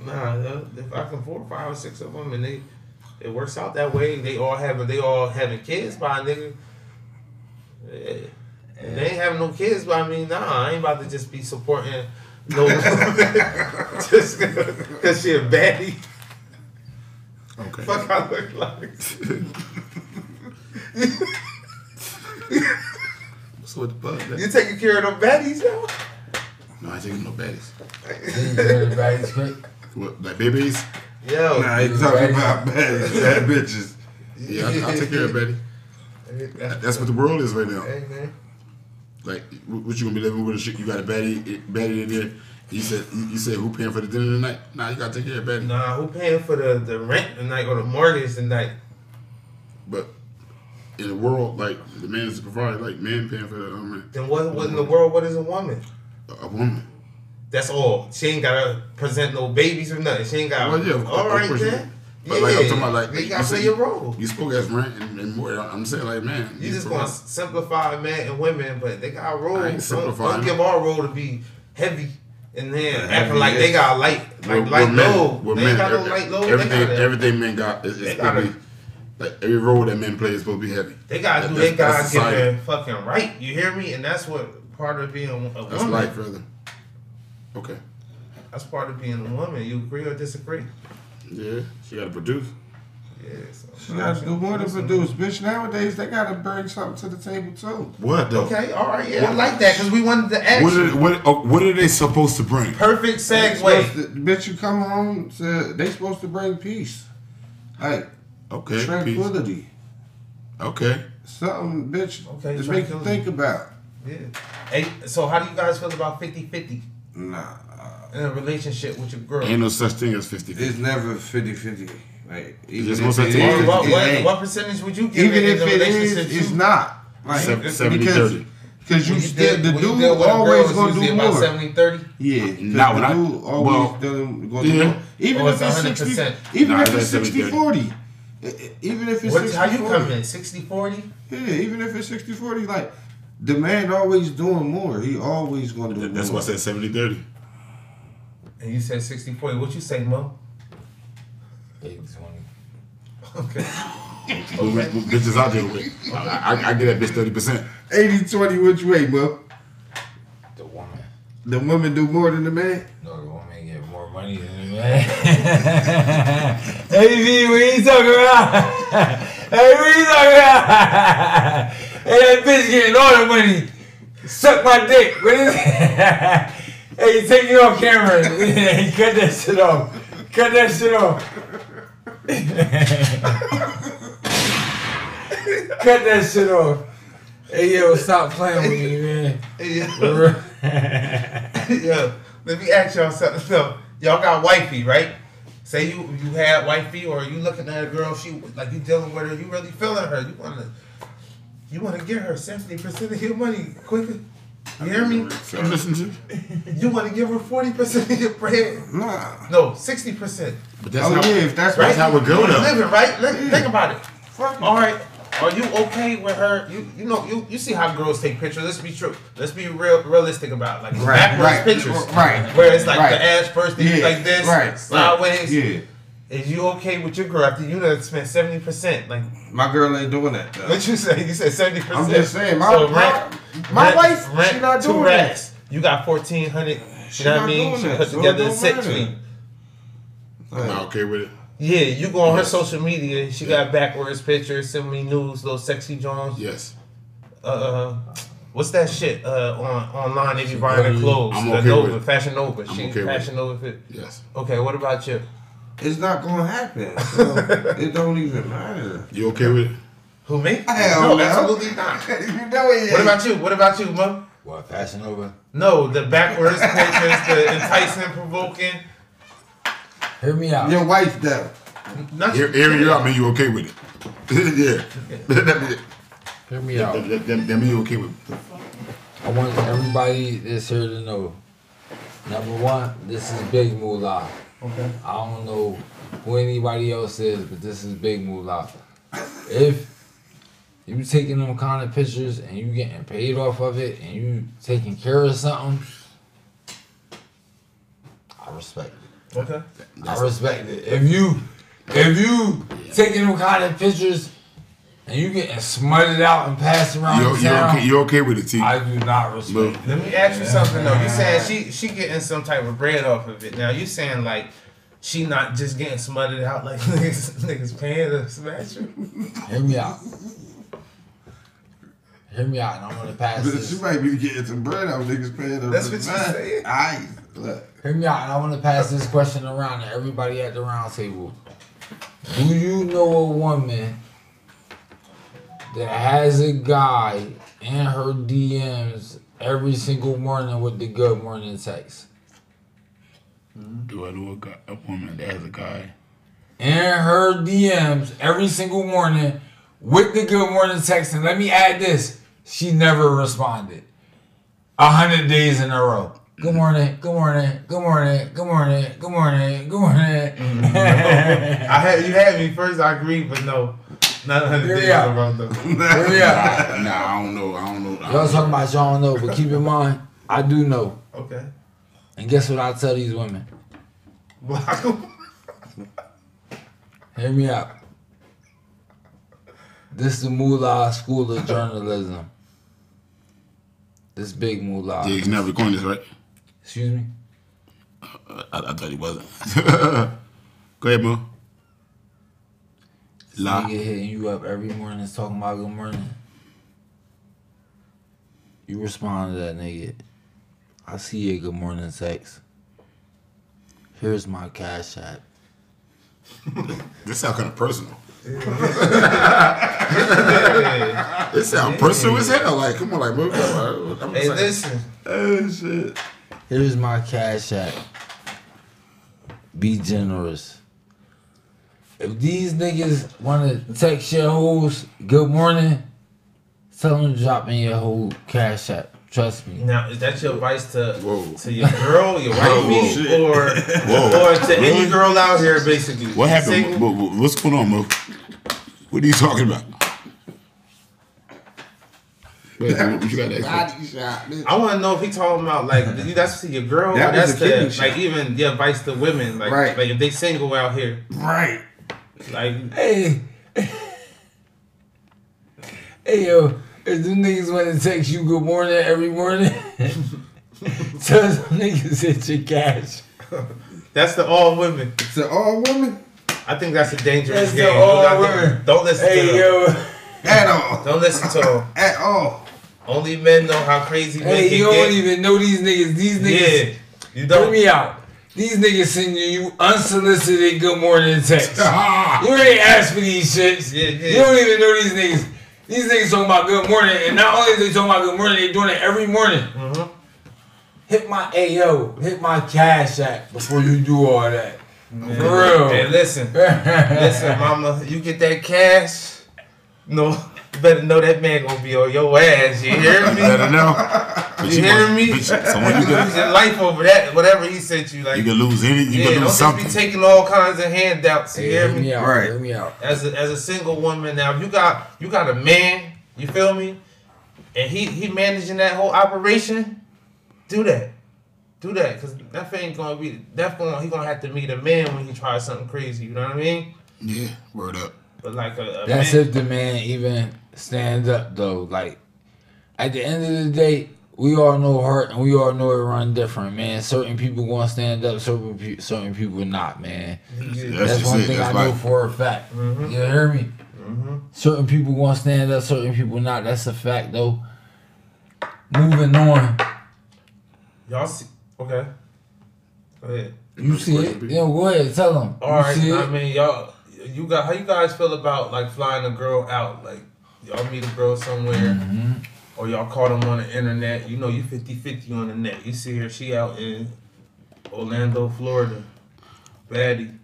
Speaker 2: Nah, if I can four, five, or six of them, and they, it works out that way. They all having, they all having kids by a nigga. Yeah. They ain't having no kids, but I mean, nah, I ain't about to just be supporting no woman just because she a baddie.
Speaker 4: Okay.
Speaker 2: Fuck, I look like.
Speaker 4: What's with the bug?
Speaker 2: You taking care of them baddies, yo?
Speaker 4: No, I ain't taking no baddies.
Speaker 1: Didn't you hear the baddies quick?
Speaker 4: What, like babies?
Speaker 2: Yo.
Speaker 3: Nah, he talking about bad, bad bitches.
Speaker 4: Yeah, I, I'll take care of Betty. That's what the world is right now.
Speaker 2: Hey, man.
Speaker 4: Like, what you gonna be living with a shit? You got a baddie, baddie in there. You said, you said, who paying for the dinner tonight? Nah, you gotta take care of Betty.
Speaker 2: Nah, who paying for the, the rent tonight or the mortgage tonight?
Speaker 4: But in the world, like the man is provided, like man paying for the um, rent.
Speaker 2: Then what, what in the world, what is a woman?
Speaker 4: A, a woman.
Speaker 2: That's all. She ain't gotta present no babies or nothing. She ain't got.
Speaker 4: Well, yeah,
Speaker 2: all right then.
Speaker 4: But like I'm talking about, like
Speaker 2: you
Speaker 4: you
Speaker 2: gotta
Speaker 4: said-
Speaker 2: play your role.
Speaker 4: You spoke as rent and, and more. I'm saying like man,
Speaker 2: You just gonna simplify men and women, but they got a role.
Speaker 4: I ain't
Speaker 2: Don't, don't give our role to be heavy and then
Speaker 3: Yeah,
Speaker 2: acting
Speaker 3: heavy
Speaker 2: like they got light,
Speaker 4: We're-
Speaker 2: like light
Speaker 4: we're men.
Speaker 2: load.
Speaker 4: We're
Speaker 2: they
Speaker 4: men.
Speaker 2: got no light load.
Speaker 4: Everything,
Speaker 2: they gotta,
Speaker 4: everything men got is,
Speaker 2: They
Speaker 4: is supposed to
Speaker 2: gotta-
Speaker 4: be like every role that men play is supposed to be heavy.
Speaker 2: They gotta do
Speaker 4: That-
Speaker 2: their
Speaker 4: that's-
Speaker 2: God
Speaker 4: that's society.
Speaker 2: given fucking right. You hear me? And that's what part of being a woman.
Speaker 4: That's life, brother. Okay.
Speaker 2: That's part of being a woman. You agree or disagree?
Speaker 4: Yeah, she got to produce.
Speaker 2: Yeah. So,
Speaker 3: She got to do more than produce, bitch. Nowadays, they got to bring something to the table, too.
Speaker 4: What though?
Speaker 2: Okay, all right, yeah, I like that because we wanted to ask.
Speaker 4: What are, what, oh, what are they supposed to bring?
Speaker 2: Perfect
Speaker 3: They supposed
Speaker 2: segue.
Speaker 3: to- bitch, you come home, to, they supposed to bring peace. Like,
Speaker 4: Okay, peace.
Speaker 3: tranquility.
Speaker 4: Okay.
Speaker 3: Something, bitch,
Speaker 2: Okay,
Speaker 3: to make you
Speaker 2: tranquility.
Speaker 3: think about.
Speaker 2: Yeah. Hey, so how do you guys feel about 50-50
Speaker 3: Nah.
Speaker 2: In a relationship with your girl?
Speaker 4: Ain't no such thing as 50
Speaker 3: It's never 50-50. Like, even
Speaker 4: There's
Speaker 3: if
Speaker 4: no such
Speaker 3: it
Speaker 4: thing as
Speaker 3: is,
Speaker 2: what,
Speaker 3: it
Speaker 2: what,
Speaker 3: ain't.
Speaker 2: what percentage would you give
Speaker 3: Even
Speaker 2: it in
Speaker 3: if
Speaker 2: a
Speaker 3: it
Speaker 2: relationship?
Speaker 3: is, it's
Speaker 2: you-
Speaker 3: not. Like,
Speaker 4: 70,
Speaker 3: because
Speaker 4: 30.
Speaker 3: Cause you
Speaker 2: When
Speaker 3: still, the
Speaker 2: when you
Speaker 3: dude
Speaker 2: with a girl,
Speaker 3: always
Speaker 2: it's
Speaker 3: gonna
Speaker 2: usually
Speaker 3: do
Speaker 2: about
Speaker 3: more.
Speaker 2: 70-30?
Speaker 3: Yeah, 'cause
Speaker 4: Nah,
Speaker 3: the
Speaker 4: when I-
Speaker 3: dude always
Speaker 4: well,
Speaker 3: done, gonna
Speaker 4: yeah.
Speaker 3: more. Even
Speaker 2: Or oh,
Speaker 3: if
Speaker 2: it's
Speaker 3: it's
Speaker 2: 100%.
Speaker 3: 60, even
Speaker 4: Nah,
Speaker 3: if
Speaker 4: that's
Speaker 3: it's 60
Speaker 4: 70-30.
Speaker 3: 40. E- e- Even if it's
Speaker 2: What,
Speaker 3: 60
Speaker 2: how you
Speaker 3: 40.
Speaker 2: come in? 60-40?
Speaker 3: Yeah, even if it's 60 40, like the man always doing more. He always gonna do more.
Speaker 4: That's
Speaker 3: more.
Speaker 4: why I said 70 30.
Speaker 2: And you said 60-40. What you say, Mo?
Speaker 1: Big 20.
Speaker 2: Okay.
Speaker 4: Oh, who who bitches out there with? I, I, I get that bitch 30%.
Speaker 3: 80 20 which way, bro?
Speaker 1: The woman.
Speaker 3: The woman do more than the man?
Speaker 1: No, the woman get more money than the man. hey, V, what you talking about? hey, what you talking about? hey, that bitch getting all the money. Suck my dick. What is it? Hey, you take it off camera. Cut that shit off. Cut that shit off. Cut that shit off. Hey, yo, stop playing with me, man.
Speaker 2: Yo, let me ask y'all something. So, y'all got wifey, right? Say you you had wifey, or you looking at a girl, she like you dealing with her, you really feeling her. You wanna you wanna get her seventy percent of your money quicker. You hear me?
Speaker 4: So I'm listening to
Speaker 2: You wanna give her forty percent of your bread?
Speaker 3: Nah.
Speaker 2: No, sixty percent.
Speaker 4: But that's
Speaker 3: oh
Speaker 4: how,
Speaker 3: yeah, if that's
Speaker 4: that's
Speaker 3: right.
Speaker 4: how it go though.
Speaker 2: Living right. Let, Think about it.
Speaker 3: Fuck
Speaker 2: All right. Are you okay with her? You you know you, you see how girls take pictures. Let's be true. Let's be real realistic about it. like
Speaker 3: Right,
Speaker 2: backwards
Speaker 3: right,
Speaker 2: pictures.
Speaker 3: right,
Speaker 2: Where it's like
Speaker 3: right.
Speaker 2: the ass first, then you
Speaker 3: Yeah,
Speaker 2: like this,
Speaker 3: right,
Speaker 2: sideways.
Speaker 3: Yeah.
Speaker 2: Is you okay with your girl after you done spent seventy percent? Like
Speaker 3: My girl ain't doing that. Though.
Speaker 2: what you say? You said seventy percent.
Speaker 3: I'm just saying, my- my- my wife, she not
Speaker 2: two
Speaker 3: doing that.
Speaker 2: racks. You got fourteen hundred.
Speaker 3: She
Speaker 2: You know what I
Speaker 3: not
Speaker 2: mean?
Speaker 3: doing
Speaker 2: She put
Speaker 3: so
Speaker 2: together a
Speaker 3: don't
Speaker 2: set
Speaker 3: matter.
Speaker 2: tweet.
Speaker 4: I'm not okay with it.
Speaker 2: Yeah, you go on her social media. She got backwards pictures, send me news, little sexy Jones.
Speaker 4: Yes.
Speaker 2: uh, what's that shit uh, on online? They you buying her clothes.
Speaker 4: I'm
Speaker 2: the
Speaker 4: okay
Speaker 2: Nova,
Speaker 4: with it.
Speaker 2: Fashion Nova.
Speaker 4: I'm
Speaker 2: she
Speaker 4: okay with
Speaker 2: Fashion Nova fit.
Speaker 4: Yes.
Speaker 2: Okay, what about you?
Speaker 3: It's not gonna happen. So it don't even matter.
Speaker 4: You okay with it?
Speaker 2: Who me?
Speaker 3: Hell
Speaker 2: no,
Speaker 3: no.
Speaker 2: absolutely not.
Speaker 3: you know it.
Speaker 2: What about you? What about you, Mo?
Speaker 1: What, Fashion Nova?
Speaker 2: No, the backwards pictures, the enticing, provoking.
Speaker 1: Hear me out.
Speaker 3: your wife though?
Speaker 2: Not
Speaker 4: Hear, hearing you out mean you okay with it. yeah. that, mean-
Speaker 1: Hear me out.
Speaker 4: that, that, that, that mean you okay with it.
Speaker 1: I want everybody that's here to know. Number one, this is Big Moolah.
Speaker 2: Okay.
Speaker 1: I don't know who anybody else is, but this is Big Moolah. If you taking them kind of pictures and you getting paid off of it and you taking care of something, I respect it.
Speaker 2: Okay.
Speaker 1: I respect it. If you if you taking them kind of pictures and you getting smutted out and passed around
Speaker 4: You're,
Speaker 1: the
Speaker 4: you're, okay, you're okay with it, T.
Speaker 1: I do not respect
Speaker 4: Look.
Speaker 1: it.
Speaker 2: Let me ask you something though. You saying she she getting some type of bread off of it. Now you saying like she not just getting smutted out like niggas niggas paying to smash her.
Speaker 1: Hear me out. Hear me out, and I'm gonna pass this.
Speaker 4: She might be getting some bread out niggas paying her.
Speaker 2: That's what you saying?
Speaker 4: I look.
Speaker 1: Hear me out, and I want to pass this question around to everybody at the round table. Do you know a woman that has a guy in her DMs every single morning with the good morning text?
Speaker 4: Do I know a, guy, a woman that has a guy?
Speaker 1: In her DMs every single morning with the good morning text, and let me add this: she never responded. A hundred days in a row. Good morning, good morning, good morning, good morning, good morning, good morning. Mm-hmm.
Speaker 2: I had you had me first. I agree, but no, not hundred
Speaker 1: Here we
Speaker 2: days
Speaker 1: are.
Speaker 2: in a row though.
Speaker 1: Here we are.
Speaker 4: Nah, I don't know. I don't know. I
Speaker 1: Y'all talking about y'all don't know, but keep in mind, I do know.
Speaker 2: Okay,
Speaker 1: And guess what I tell these women?
Speaker 2: block 'em.
Speaker 1: Hear me out. This is the Moolah School of Journalism. This big Moolah.
Speaker 4: Yeah, he's not recording this, right?
Speaker 1: Excuse me?
Speaker 4: I, I thought he wasn't. Go ahead, Mo. La.
Speaker 1: Nigga hitting you up every morning talking about good morning. You respond to that nigga. I see your good morning text. Here's my cash app.
Speaker 4: This sound kind of personal.
Speaker 2: Yeah.
Speaker 4: This sound personal as hell. Like, come on, like, bro. I'm
Speaker 2: Hey,
Speaker 4: like,
Speaker 2: listen.
Speaker 4: Oh shit.
Speaker 1: Here's my cash app. Be generous. If these niggas wanna text your hoes good morning, tell them to drop in your whole cash app. Trust me.
Speaker 2: Now, is that your advice to
Speaker 4: Whoa.
Speaker 2: to your girl, your
Speaker 4: Whoa,
Speaker 2: or
Speaker 4: Whoa.
Speaker 2: or to any girl out here, basically?
Speaker 4: What happened?
Speaker 2: Single?
Speaker 4: What, what- what's going on, Mo? What are you talking about? Wait, what you got that?
Speaker 2: I want to know if he talking about like that's to your girl,
Speaker 3: That
Speaker 2: or that's
Speaker 3: a kidney
Speaker 2: to
Speaker 3: shot.
Speaker 2: like even your advice to women, like
Speaker 3: Right.
Speaker 2: like if they single out here,
Speaker 3: Right.
Speaker 2: Like
Speaker 1: Hey. Hey yo, if them niggas wanna text you good morning every morning, tell them niggas hit your cash.
Speaker 2: that's the all women.
Speaker 3: It's an all women.
Speaker 2: I think that's a dangerous
Speaker 1: That's the
Speaker 2: game.
Speaker 1: all
Speaker 2: You got to-
Speaker 1: women.
Speaker 2: Don't listen to
Speaker 1: Hey
Speaker 2: them.
Speaker 1: yo.
Speaker 3: at all.
Speaker 2: Don't listen to them.
Speaker 3: At all.
Speaker 2: Only men know how crazy men
Speaker 1: Hey,
Speaker 2: can
Speaker 1: you don't even know these niggas. These niggas.
Speaker 2: yeah, you don't.
Speaker 1: me out. These niggas sending you unsolicited good morning texts. You ain't asked for these shits.
Speaker 2: Yeah, yeah.
Speaker 1: You don't even know these niggas. These niggas talking about good morning, and not only is they talking about good morning, they doing it every morning.
Speaker 2: Mhm.
Speaker 1: Hit my AO, hit my cash app before you do all that. For real.
Speaker 2: Hey, listen, listen, mama, you get that cash. No, you better know that man gonna be on your ass. You hear me?
Speaker 4: you Better know. But
Speaker 2: You hear me?
Speaker 4: bitch, So when you
Speaker 2: You lose your life over that, whatever he sent you. Like,
Speaker 4: you can lose any, you
Speaker 2: yeah,
Speaker 4: can
Speaker 2: don't
Speaker 4: lose
Speaker 2: just be taking all kinds of handouts. You
Speaker 1: Hey,
Speaker 2: hear
Speaker 1: hear
Speaker 2: me?
Speaker 1: me out.
Speaker 3: Right.
Speaker 1: Hear me out.
Speaker 2: As a, as a single woman now, if you got you got a man, you feel me, and he he managing that whole operation, do that, do that, cause that ain't gonna be that gonna he gonna have to meet a man when he tries something crazy. You know what I mean?
Speaker 4: Yeah, word up.
Speaker 2: But like a, a
Speaker 1: That's
Speaker 2: man,
Speaker 1: if the man even stands up though. Like at the end of the day, we all know heart and we all know it run different, man. Certain people gonna stand up, certain pe- certain people not, man.
Speaker 4: That's,
Speaker 1: That's one
Speaker 4: it.
Speaker 1: thing I
Speaker 4: That's
Speaker 1: know
Speaker 4: life.
Speaker 1: for a fact.
Speaker 2: Mhm.
Speaker 1: You hear me?
Speaker 2: Mhm.
Speaker 1: Certain people gonna stand up, certain people not. That's a fact though. Moving on.
Speaker 2: y'all see? Okay, go ahead.
Speaker 1: You see it? You know, go ahead, tell them.
Speaker 2: All
Speaker 1: you
Speaker 2: right,
Speaker 1: see
Speaker 2: I
Speaker 1: it?
Speaker 2: mean y'all, you got how you guys feel about like flying a girl out? Like y'all meet a girl somewhere.
Speaker 1: Mm-hmm.
Speaker 2: or y'all caught them on the internet. You know, you 50-50 on the net. You see her, she out in Orlando, Florida. Baddie.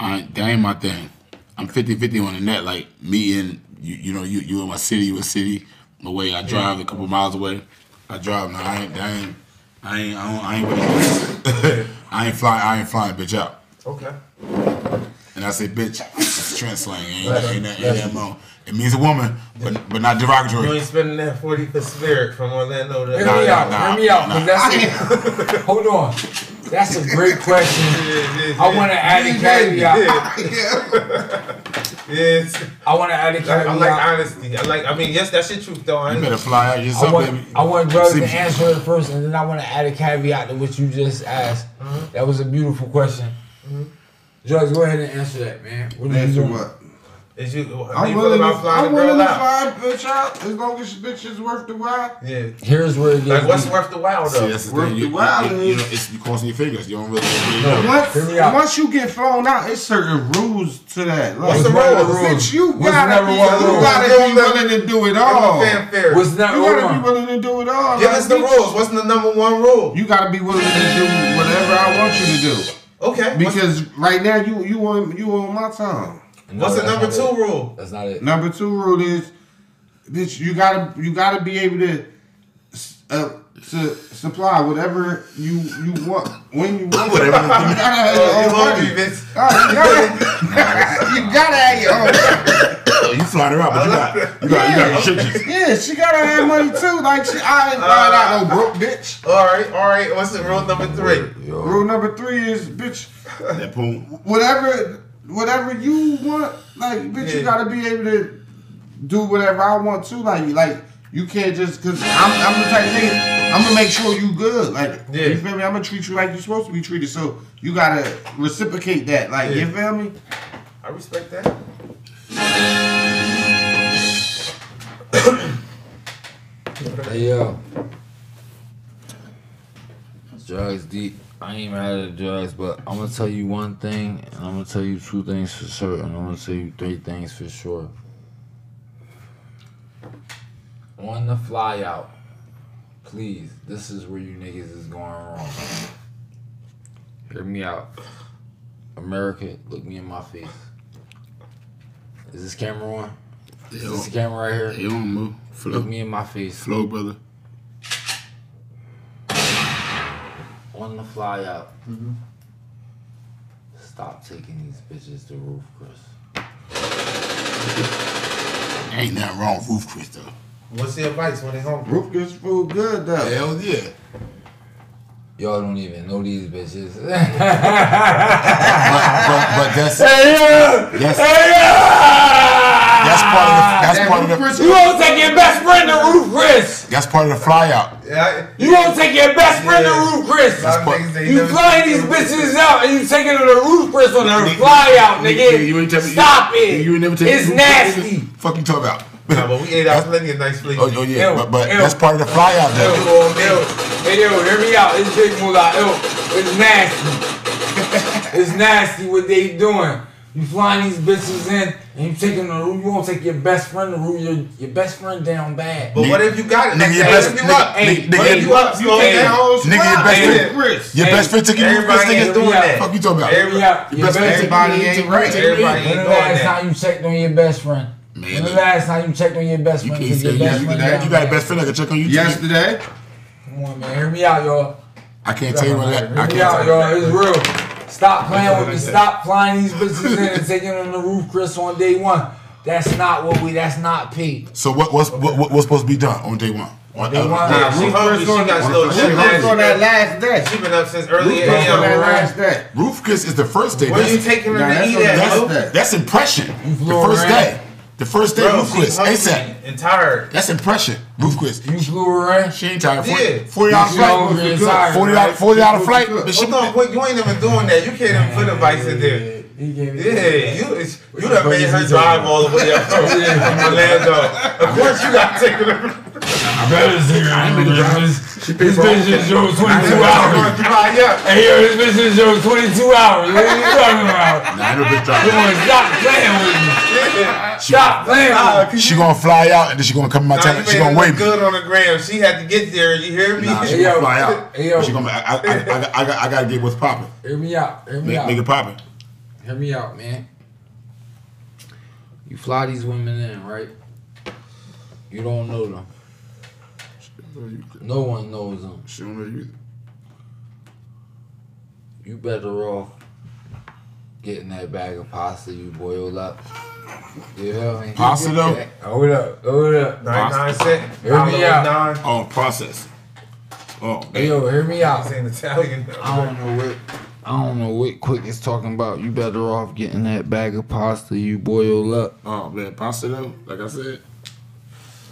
Speaker 4: I ain't, that ain't my thing. I'm 50-50 on the net. Like me and you, you know, you you in my city, you a city away. I drive a couple miles away. I drive. No, I ain't. I ain't. I ain't. I, don't, I ain't. Really, I ain't flying. I ain't flying, bitch out.
Speaker 2: Okay.
Speaker 4: And I say, bitch, that's Trent slang. Ain't, ain't, that, ain't that mo. It means a woman, but but not derogatory.
Speaker 2: You ain't spending that 40 for Spirit from Orlando to
Speaker 1: Hear
Speaker 4: Nah,
Speaker 1: me
Speaker 4: nah,
Speaker 1: out.
Speaker 4: nah,
Speaker 1: hear me out. 'cause
Speaker 4: nah.
Speaker 1: that's a, hold on. That's a great question. I want to add a caveat.
Speaker 2: Yes.
Speaker 1: I want to add a caveat.
Speaker 2: I like honesty. I like, I mean, yes, that's your truth, though. I
Speaker 4: You better fly out
Speaker 1: I
Speaker 4: yourself,
Speaker 1: want,
Speaker 4: baby.
Speaker 1: I want brothers
Speaker 4: See
Speaker 1: to answer it first, and then I want to add a caveat to what you just asked.
Speaker 2: Uh-huh.
Speaker 1: That was a beautiful question. Drugs, go ahead and answer that, man. What are you
Speaker 3: Answer
Speaker 1: doing?
Speaker 3: what?
Speaker 2: Is you? How
Speaker 3: I'm
Speaker 2: you feel
Speaker 3: willing, to,
Speaker 2: about flying
Speaker 3: I'm
Speaker 2: a
Speaker 3: willing to
Speaker 2: out?
Speaker 3: fly a bitch out as long as the bitch is worth the while.
Speaker 2: Yeah.
Speaker 1: Here's where it gets
Speaker 2: Like, what's
Speaker 1: deep.
Speaker 2: worth the while
Speaker 4: See,
Speaker 2: though?
Speaker 4: that's the
Speaker 3: Worth
Speaker 4: thing.
Speaker 3: the
Speaker 4: You, you,
Speaker 3: while
Speaker 4: you,
Speaker 3: is-
Speaker 4: you know, it's you crossing your fingers. You don't really. really
Speaker 1: No.
Speaker 3: Once,
Speaker 1: Hear me out.
Speaker 3: once you get flown out, it's certain rules to that. Like,
Speaker 2: What's the
Speaker 1: one of the
Speaker 2: rules?
Speaker 1: rules?
Speaker 3: Bitch, you
Speaker 1: What's the
Speaker 3: gotta
Speaker 1: number
Speaker 3: be,
Speaker 1: one
Speaker 3: you
Speaker 1: rule?
Speaker 3: gotta be willing to do it all.
Speaker 2: them fanfare.
Speaker 1: What's that?
Speaker 3: You gotta be willing to do it all.
Speaker 2: Give
Speaker 3: Like,
Speaker 2: us the
Speaker 3: bitch,
Speaker 2: rules. What's the number one rule?
Speaker 3: You gotta be willing to do whatever I want you to do.
Speaker 2: Okay.
Speaker 3: Because right now you you on you on my time.
Speaker 1: No,
Speaker 2: what's the number two
Speaker 1: it.
Speaker 2: rule?
Speaker 1: That's not it.
Speaker 3: Number two rule is, bitch, you gotta you gotta be able to uh, to supply whatever you you want when you want.
Speaker 4: Whatever.
Speaker 3: you gotta have your
Speaker 2: Oh,
Speaker 3: own
Speaker 2: you hungry,
Speaker 3: money.
Speaker 2: bitch?
Speaker 3: Oh, you, gotta, you gotta have your own. money.
Speaker 4: You flying around, but you got you got you got restrictions.
Speaker 3: Yeah, she gotta have money too. Like she, I ain't buying out no broke bitch.
Speaker 2: All right, all right. What's the rule number three?
Speaker 1: Yo,
Speaker 3: Rule number three is, bitch,
Speaker 4: That poem.
Speaker 3: whatever whatever you want, like bitch,
Speaker 2: Yeah.
Speaker 3: you gotta be able to do whatever I want to. Like like you can't just cause I'm I'm the type of nigga, I'm gonna make sure you good. Like
Speaker 2: Yeah.
Speaker 3: you feel me? I'm gonna treat you like you're supposed to be treated. So you gotta reciprocate that. Like
Speaker 2: Yeah.
Speaker 3: you feel me?
Speaker 2: I respect that.
Speaker 1: Hey yo. Drugs deep. I ain't mad at the drugs, but I'm gonna tell you one thing, and I'm gonna tell you two things for certain. I'm gonna tell you three things for sure. On the fly out, please. This is where you niggas is going wrong. Hear me out. America, look me in my face. Is this camera on? Is this the camera right here?
Speaker 4: You don't move.
Speaker 1: Look me in my face.
Speaker 4: flow, brother.
Speaker 1: On the fly out. Mm-hmm. Stop taking these bitches to Ruth's Chris.
Speaker 4: Ain't nothing wrong with Ruth's Chris though.
Speaker 2: What's the advice when they hungry?
Speaker 3: Ruth's Chris food good though.
Speaker 4: Hell yeah.
Speaker 1: Y'all don't even know these bitches.
Speaker 4: But, but, but that's
Speaker 1: hey yeah!
Speaker 4: Yes.
Speaker 1: Hey yeah!
Speaker 4: That's ah. part of the that's
Speaker 3: That
Speaker 4: part of
Speaker 3: Roof
Speaker 4: the
Speaker 3: Chris-
Speaker 1: You gonna take your best friend to Ruth's Chris?
Speaker 4: that's part of the fly out.
Speaker 2: Yeah,
Speaker 1: You gonna take your best friend
Speaker 2: Yeah.
Speaker 1: to Ruth's Chris?
Speaker 2: a
Speaker 4: part-
Speaker 1: You
Speaker 2: never
Speaker 1: flying these bitches out and you taking them to the Ruth's Chris on
Speaker 4: Nigga,
Speaker 1: a fly out,
Speaker 4: nigga,
Speaker 1: nigga.
Speaker 4: you ain't tell me-
Speaker 1: Stop
Speaker 4: you-
Speaker 1: it.
Speaker 4: You ain't never take
Speaker 1: it's
Speaker 4: Ruth's Chris,
Speaker 1: nasty.
Speaker 4: Fuck you talking about.
Speaker 2: Nah, but we ate out plenty of nice fleas.
Speaker 4: Oh, oh yeah,
Speaker 1: Ew,
Speaker 4: but, but
Speaker 1: ew.
Speaker 4: that's part of the fly out
Speaker 1: Ew,
Speaker 4: though.
Speaker 1: ew, hey yo, hear me out. It's big moolah. Ew, it's nasty. it's nasty what they doing. You flying these bitches in and you taking the room. You won't take your best friend to room. Your your best friend down bad.
Speaker 2: But what if you got it?
Speaker 4: Nigga, your best-
Speaker 2: if you
Speaker 4: nigga-
Speaker 2: up?
Speaker 1: hey,
Speaker 4: nigga- nigga-
Speaker 2: you up?
Speaker 3: You
Speaker 2: Slow
Speaker 3: take that
Speaker 2: down.
Speaker 3: whole
Speaker 4: Nigga, your best
Speaker 2: friend-
Speaker 3: Chris.
Speaker 4: Your best friend took you to Ruth's Chris, nigga.
Speaker 2: doing that.
Speaker 4: Fuck you talking about?
Speaker 2: Everybody-
Speaker 1: Yeah,
Speaker 4: Your
Speaker 1: your
Speaker 4: best friend
Speaker 3: Everybody ain't right.
Speaker 2: Everybody ain't
Speaker 1: the
Speaker 2: doing
Speaker 1: last
Speaker 2: that.
Speaker 1: time you checked on your best friend?
Speaker 4: Man,
Speaker 1: the last time you checked on your best
Speaker 4: You
Speaker 1: friend?
Speaker 4: can't
Speaker 1: 'Cause
Speaker 4: say
Speaker 1: your
Speaker 4: you, you, got
Speaker 1: down
Speaker 4: a best friend that can check on you.
Speaker 3: Yesterday,
Speaker 1: Come on, man. Hear me out, y'all.
Speaker 4: I can't tell you what that. I
Speaker 1: Hear
Speaker 4: can't
Speaker 1: me out,
Speaker 4: tell
Speaker 1: y'all. It's real. Stop playing with me. Stop flying these bitches in and taking them to the Ruth's Chris, on day one. That's not what we. That's not paid.
Speaker 4: So what what's what, what- what's supposed to be done on day one? Uh, on
Speaker 1: day one.
Speaker 2: Yeah, she
Speaker 3: Roof
Speaker 2: hungry.
Speaker 3: Chris
Speaker 2: She
Speaker 3: on-
Speaker 2: got slow
Speaker 3: Roof
Speaker 2: shit.
Speaker 3: Chris on that last day.
Speaker 2: She been up since early
Speaker 3: Ruth's Chris on that last day.
Speaker 4: Ruth's Chris is the first day.
Speaker 2: Where you
Speaker 4: That's,
Speaker 2: taking her to eat
Speaker 3: on the
Speaker 2: at,
Speaker 3: last
Speaker 4: that's impression. The first day. The first day,
Speaker 2: Bro,
Speaker 4: Ruth's Chris.
Speaker 2: she's
Speaker 4: ASAP.
Speaker 2: and tired.
Speaker 4: That's impression. Ruth's Chris.
Speaker 1: You flew her in.
Speaker 4: She ain't tired.
Speaker 2: Yeah.
Speaker 4: 40, 40 dollar
Speaker 1: She
Speaker 4: flight.
Speaker 1: hungry and tired.
Speaker 4: Forty dollar forty dollar
Speaker 3: She
Speaker 4: flight.
Speaker 3: supposed to
Speaker 4: But she,
Speaker 2: Hold on, wait, you ain't even doing that. You can't even put a vice in there.
Speaker 1: He gave me.
Speaker 2: Yeah, you it's- you done made her drive all the way up from oh, Orlando. Of course you got to take her.
Speaker 1: I better see her.
Speaker 4: she
Speaker 1: This bitch just drove 22
Speaker 2: Gonna
Speaker 1: hours.
Speaker 2: dry up.
Speaker 1: Hey, yo, this bitch just drove 22 hours. What are you talking about?
Speaker 4: Nah, I know bitch
Speaker 1: Come
Speaker 4: driver.
Speaker 1: on, stop playing with me.
Speaker 2: Yeah.
Speaker 1: Stop playing with.
Speaker 4: She ah, gonna fly out and then she gonna come in my
Speaker 2: Nah,
Speaker 4: town. She
Speaker 2: made
Speaker 4: gonna
Speaker 2: it
Speaker 4: wave
Speaker 2: look
Speaker 4: me.
Speaker 2: good on the gram. She had to get there. You hear me?
Speaker 4: Nah, she
Speaker 1: Hey,
Speaker 4: gonna fly out.
Speaker 1: Hey, yo.
Speaker 4: She gonna. I, I, I, I, I, got- I gotta get what's popping.
Speaker 1: Hear me out. Hear me
Speaker 4: Make,
Speaker 1: out.
Speaker 4: make it popping.
Speaker 1: Hear me out, man. You fly these women in, right? You don't know them. No one knows them.
Speaker 4: She don't know you.
Speaker 1: You better off getting that bag of pasta you boiled up. You feel me?
Speaker 4: Pasta though?
Speaker 1: Hold up, hold up.
Speaker 2: 99 cent.
Speaker 1: Hear me out.
Speaker 2: nine.
Speaker 4: Oh, process. Oh,
Speaker 1: Hey yo, hear me out.
Speaker 2: It's in Italian.
Speaker 1: I don't know what I don't know what Quick is talking about. You better off getting that bag of pasta you boil up.
Speaker 4: oh man, pasta though. Like I said.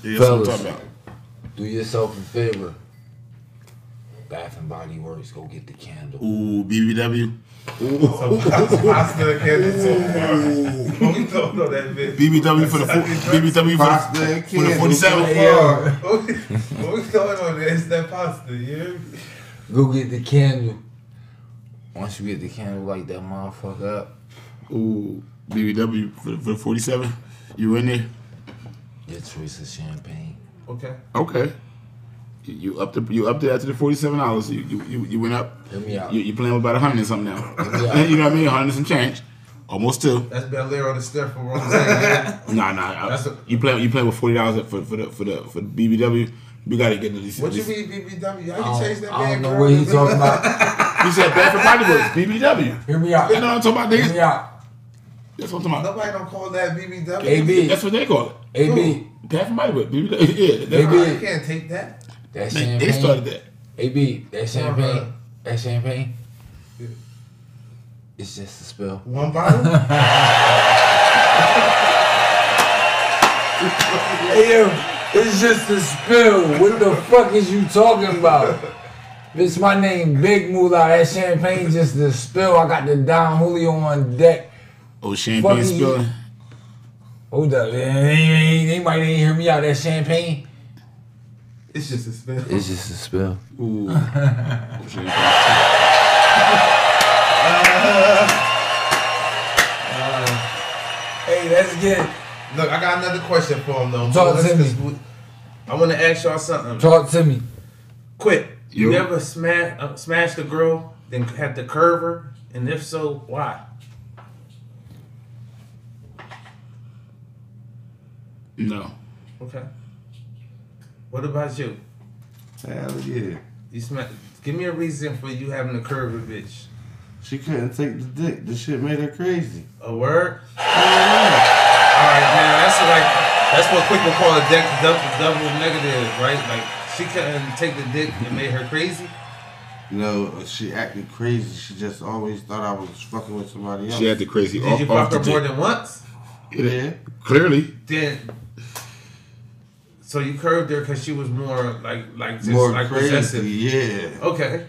Speaker 4: Yeah, that's what I'm
Speaker 1: Fellas.
Speaker 4: talking about.
Speaker 1: Do yourself a favor. Bath and Body Works, go get the candle.
Speaker 4: Ooh, BBW.
Speaker 2: Ooh, so pasta candy so far. we don't know that bitch.
Speaker 4: BBW for the four, BBW for the, for the 47.
Speaker 3: Hey.
Speaker 2: What we, what we going on there? It's that pasta, you hear me?
Speaker 1: Go get the candle. Once you get the candle, light that motherfucker up.
Speaker 4: Ooh, BBW for, for the 47. You in there?
Speaker 1: Your choice of champagne.
Speaker 2: Okay.
Speaker 4: Okay. You, you up the you up there after the forty seven dollars. You, you you you went up.
Speaker 1: Hear me out.
Speaker 4: You, you playing with about a hundred and something now.
Speaker 1: Yeah.
Speaker 4: you know what I mean? A hundred and some change. Almost two.
Speaker 2: That's Bel Air on the step for Rose. yeah.
Speaker 4: Nah, nah.
Speaker 2: That's
Speaker 4: I,
Speaker 2: a-
Speaker 4: you play you playing with forty dollars for for the for the for the BBW. We gotta get to these.
Speaker 2: What do
Speaker 4: you
Speaker 2: mean BBW? How
Speaker 1: I
Speaker 2: you
Speaker 1: don't,
Speaker 2: change that
Speaker 1: I don't know what he talking about.
Speaker 4: You said Bath and Body Works, BBW.
Speaker 1: Hear me out.
Speaker 4: You know what I'm talking about,
Speaker 1: Hear me out.
Speaker 4: That's what I'm talking about.
Speaker 2: Nobody don't call that BBW.
Speaker 1: AB.
Speaker 4: That's what they call it.
Speaker 1: AB.
Speaker 4: Bath and Body Works, BBW. Yeah, that's
Speaker 1: AB.
Speaker 2: Nah, you can't take that.
Speaker 1: That
Speaker 4: They,
Speaker 1: champagne.
Speaker 4: they started that.
Speaker 1: AB. That champagne.
Speaker 2: Uh-huh.
Speaker 1: That champagne. It's just a spill.
Speaker 2: One bottle?
Speaker 1: Hey yo, it's just a spill. What the fuck is you talking about? Bitch, my name Big Moolah. That champagne just a spill. I got the Don Julio on deck.
Speaker 4: Oh, champagne
Speaker 1: Fucking-
Speaker 4: spilling.
Speaker 1: Hold up, man. Anybody didn't hear me out? That champagne?
Speaker 2: It's just a spell.
Speaker 1: It's just a spell.
Speaker 4: Ooh. Oh, champagne.
Speaker 1: Hey, let's get.
Speaker 2: Look, I got another question for him though.
Speaker 1: Talk to me.
Speaker 2: just- I want to ask y'all something.
Speaker 1: Talk to me.
Speaker 2: Quick. You
Speaker 4: Yo.
Speaker 2: ever smash uh, smashed a girl, then had to curve her, and if so, why?
Speaker 4: No.
Speaker 2: Okay. What about you?
Speaker 3: Hell yeah.
Speaker 2: You sma- Give me a reason for you having to curve a bitch.
Speaker 3: She couldn't take the dick. The shit made her crazy.
Speaker 2: A word? All right, man. That's like that's what quick will call a deck double, double negative, right? Like she couldn't take the dick and made her crazy.
Speaker 3: You know, she acted crazy. She just always thought I was fucking with somebody else.
Speaker 4: She had the crazy
Speaker 2: Did
Speaker 4: off,
Speaker 2: you fuck her more
Speaker 4: tip.
Speaker 2: than once?
Speaker 3: yeah.
Speaker 4: Clearly.
Speaker 2: Then, so you curved her because she was more like like just
Speaker 3: More
Speaker 2: like
Speaker 3: crazy.
Speaker 2: possessive.
Speaker 3: Yeah.
Speaker 2: Okay,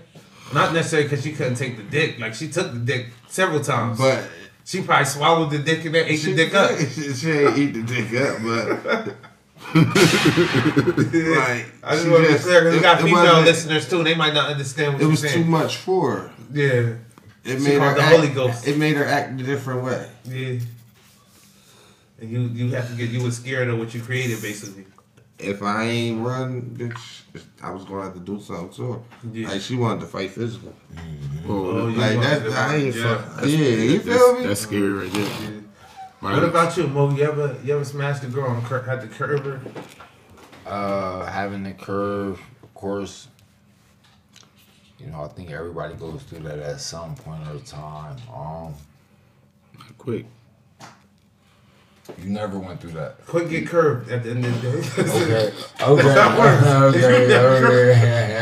Speaker 2: not necessarily because she couldn't take the dick. Like she took the dick several times,
Speaker 3: But
Speaker 2: she probably swallowed the dick and then ate
Speaker 3: she,
Speaker 2: the dick up.
Speaker 3: She, she ain't eat the dick up, but like
Speaker 2: I just want to be clear because we got female listeners too. They might not understand what
Speaker 3: It was too much for her.
Speaker 2: Yeah,
Speaker 3: It
Speaker 2: She
Speaker 3: made her
Speaker 2: the
Speaker 3: act,
Speaker 2: Holy Ghost.
Speaker 3: It made her act a different way.
Speaker 2: yeah. And you you have to get you were scared of what you created basically.
Speaker 3: If I ain't run, bitch, I was gonna have to do something to her.
Speaker 2: Yeah.
Speaker 3: Like she wanted to fight physical.
Speaker 2: Oh,
Speaker 3: Like
Speaker 2: wanted
Speaker 3: that, I ain't
Speaker 2: yeah.
Speaker 3: fuck. Yeah, you
Speaker 4: That's,
Speaker 3: feel me?
Speaker 4: that's scary right there. Right.
Speaker 2: What about you, Mo? You ever you ever smashed a girl and cur- had to curve her?
Speaker 1: Uh, having the curve, of course. You know, I think everybody goes through that at some point of time. Um,
Speaker 4: Quick.
Speaker 1: You never went through that.
Speaker 2: Quick get curved at the end of the day.
Speaker 1: Okay. Okay.
Speaker 2: That works.
Speaker 1: okay.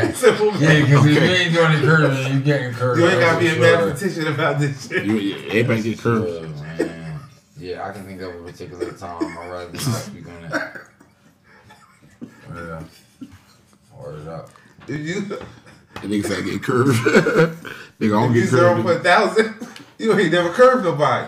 Speaker 1: Okay.
Speaker 2: Simple.
Speaker 1: Yeah, because if you ain't doing the curve, you getting curved.
Speaker 2: You ain't gotta be a
Speaker 1: Sure.
Speaker 2: mathematician about this shit.
Speaker 4: You, you- everybody get curved.
Speaker 1: Sure, man. Yeah, I can think of a particular time. I'd rather not speak on it. Word up. Word up.
Speaker 2: If you
Speaker 4: The nigga said get curved. nigga, I don't
Speaker 2: if you
Speaker 4: get
Speaker 2: zero
Speaker 4: curved.
Speaker 2: for a thousand, you ain't never curved nobody.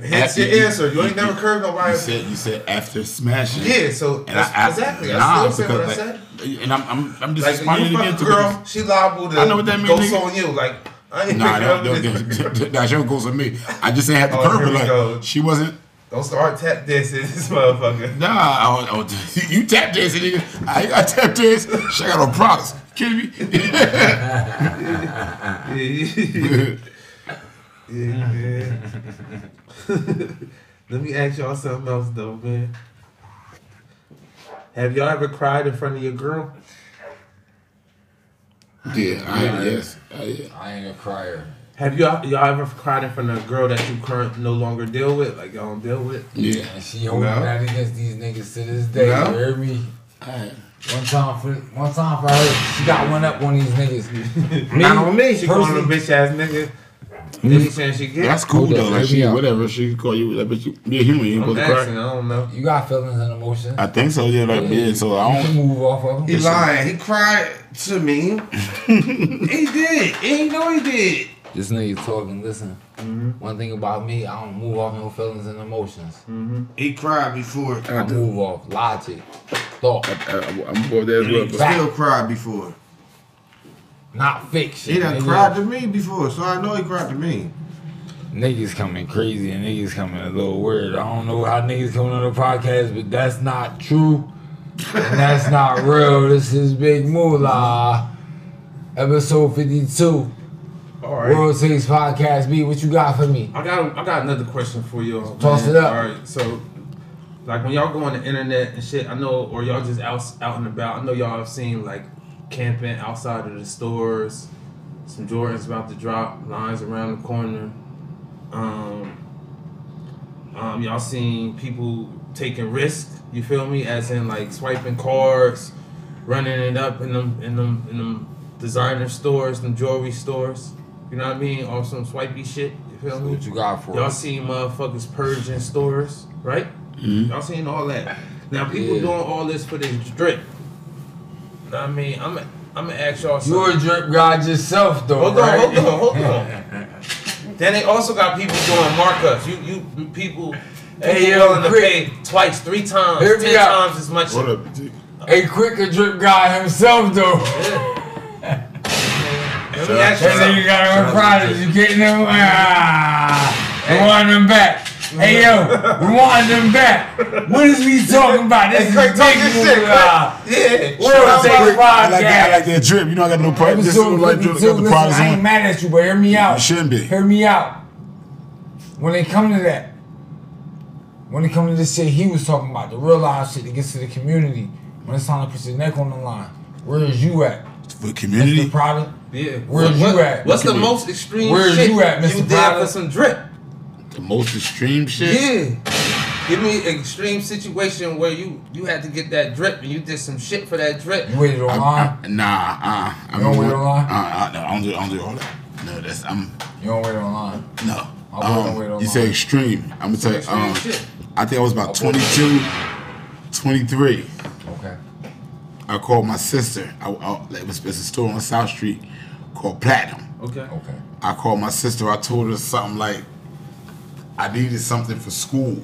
Speaker 2: Hence your
Speaker 4: After you-
Speaker 2: answer. You ain't never curved nobody.
Speaker 4: You said you said after smashing.
Speaker 2: Yeah, so
Speaker 4: And
Speaker 2: that's,
Speaker 4: I, I,
Speaker 2: exactly.
Speaker 4: Nah,
Speaker 2: I still say what I
Speaker 4: because,
Speaker 2: said.
Speaker 4: like, And I'm I'm I'm just
Speaker 2: Like
Speaker 4: responding
Speaker 2: you
Speaker 4: again to
Speaker 2: girl, she liable to
Speaker 4: I know what that mean,
Speaker 2: ghost
Speaker 4: nigga.
Speaker 2: on you. Like I ain't
Speaker 4: Nah, don't,
Speaker 2: up
Speaker 4: don't,
Speaker 2: this.
Speaker 4: don't, that show goes on me. I just ain't have to
Speaker 2: Oh,
Speaker 4: curve her like
Speaker 2: go.
Speaker 4: she wasn't.
Speaker 2: Don't start tap dancing this motherfucker.
Speaker 4: Nah, I, I, I, you tap dancing, nigga. I ain't got tap dance. She got no products. Kidding me?
Speaker 2: Yeah, yeah, yeah. yeah. Let me ask y'all something else though, man. Have y'all ever cried in front of your girl?
Speaker 4: yeah, I, yes. I, yeah.
Speaker 1: I ain't a crier.
Speaker 2: Have y'all y'all ever cried in front of a girl that you current no longer deal with, like y'all don't deal with?
Speaker 4: Yeah.
Speaker 1: And she holding
Speaker 3: No.
Speaker 1: that against these niggas to this day.
Speaker 3: No.
Speaker 1: You hear me?
Speaker 4: I,
Speaker 1: One time for one time for her, she got one up on these niggas.
Speaker 2: Not on me. She calling him
Speaker 1: personally-
Speaker 2: bitch ass nigga. Any chance she get?
Speaker 4: that's cool though. Like she, whatever. She can call you that, but you be a human. You ain't
Speaker 2: I'm
Speaker 4: supposed to cry.
Speaker 2: I don't know.
Speaker 1: You got feelings and emotions.
Speaker 4: I think so. Yeah, like yeah. So I don't.
Speaker 1: move off of him.
Speaker 3: He
Speaker 1: them.
Speaker 3: lying. He cried to me. he did. He know he did.
Speaker 1: This nigga talking. Listen.
Speaker 2: Mm-hmm.
Speaker 1: One thing about me, I don't move off no feelings and emotions.
Speaker 3: He cried before.
Speaker 1: I move off logic, thought,
Speaker 4: I, am bored there as well.
Speaker 3: He
Speaker 4: But
Speaker 1: Fact.
Speaker 3: still cried before.
Speaker 1: Not fiction.
Speaker 3: He done
Speaker 1: nigga.
Speaker 3: cried to me before, so I know he cried to me.
Speaker 1: Niggas coming crazy and niggas coming a little weird. I don't know how niggas coming on the podcast, but that's not true. and that's not real. This is Big Moolah. Episode 52.
Speaker 2: All right.
Speaker 1: World Takes Podcast B. What you got for me?
Speaker 2: I got I got another question for y'all.
Speaker 1: Toss
Speaker 2: man.
Speaker 1: it up.
Speaker 2: All right, so like when y'all go on the internet and shit, I know, or y'all just out out and about. I know y'all have seen like camping outside of the stores. Some Jordans about to drop. Lines around the corner. Um, um, y'all seen people taking risks. You feel me? As in like swiping cards, running it up in them in them in them designer stores, them jewelry stores. You know what I mean? Or some swipey shit. You feel me?
Speaker 1: What you got for
Speaker 2: Y'all
Speaker 1: us?
Speaker 2: seen motherfuckers purging stores, right? Y'all seen all that. Now people
Speaker 1: Yeah.
Speaker 2: doing all this for this drip. Know what I mean, I'm I'm gonna ask y'all something.
Speaker 1: You a drip god yourself, though,
Speaker 2: Hold
Speaker 1: right?
Speaker 2: on, hold on, hold on. then they also got people doing markups. You you people,
Speaker 1: Hey,
Speaker 2: people
Speaker 1: yo,
Speaker 2: willing to pay twice, three times,
Speaker 1: Hear me
Speaker 2: ten
Speaker 1: out.
Speaker 2: times as much.
Speaker 4: what up, G?
Speaker 1: A quicker drip guy himself, though.
Speaker 2: Let me ask you
Speaker 1: That nigga
Speaker 2: something.
Speaker 1: got him products. You getting them? Ah, we want them back. Hey yo, we want them back. What is we talking about? This
Speaker 2: Hey,
Speaker 1: is big
Speaker 2: shit,
Speaker 1: moolah.
Speaker 2: Yeah.
Speaker 1: World
Speaker 2: Shout
Speaker 1: Take
Speaker 2: out my-
Speaker 4: I like that. I like that drip. You know I got no problem. This is
Speaker 1: Episode
Speaker 4: like drip.
Speaker 1: 52.
Speaker 4: Got the
Speaker 1: Listen,
Speaker 4: products
Speaker 1: I ain't mad at you, but hear me out.
Speaker 4: You shouldn't be.
Speaker 1: Hear me out. When they come to that, when they come to this shit he was talking about, the real life shit that gets to the community, when it's time to put your neck on the line, where is you at?
Speaker 4: For
Speaker 1: The
Speaker 4: community.
Speaker 1: product?
Speaker 2: Yeah.
Speaker 1: Where's
Speaker 2: What-
Speaker 1: you at?
Speaker 2: What's the
Speaker 4: Look
Speaker 2: most extreme
Speaker 1: Where's you at, Mr.
Speaker 2: you did
Speaker 1: Prada?
Speaker 2: for some drip?
Speaker 4: The most extreme shit.
Speaker 2: Yeah. Give me an extreme situation where you you had to get that drip and you did some shit for that drip.
Speaker 1: You waited
Speaker 4: I,
Speaker 1: online?
Speaker 4: I, nah, uh, I
Speaker 1: You don't wait online?
Speaker 4: Uh, uh, no, I don't do, I don't do all that. No, that's I'm
Speaker 1: You don't wait online.
Speaker 4: no. Um, you say extreme. I'm gonna tell you.
Speaker 2: Extreme
Speaker 4: Um,
Speaker 2: shit.
Speaker 4: I think I was about
Speaker 1: I
Speaker 4: 22, 23.
Speaker 1: Okay.
Speaker 4: I called my sister. I, I, it was it's a store on South Street called Platinum.
Speaker 2: Okay.
Speaker 1: Okay.
Speaker 4: I called my sister. I told her something like I needed something for school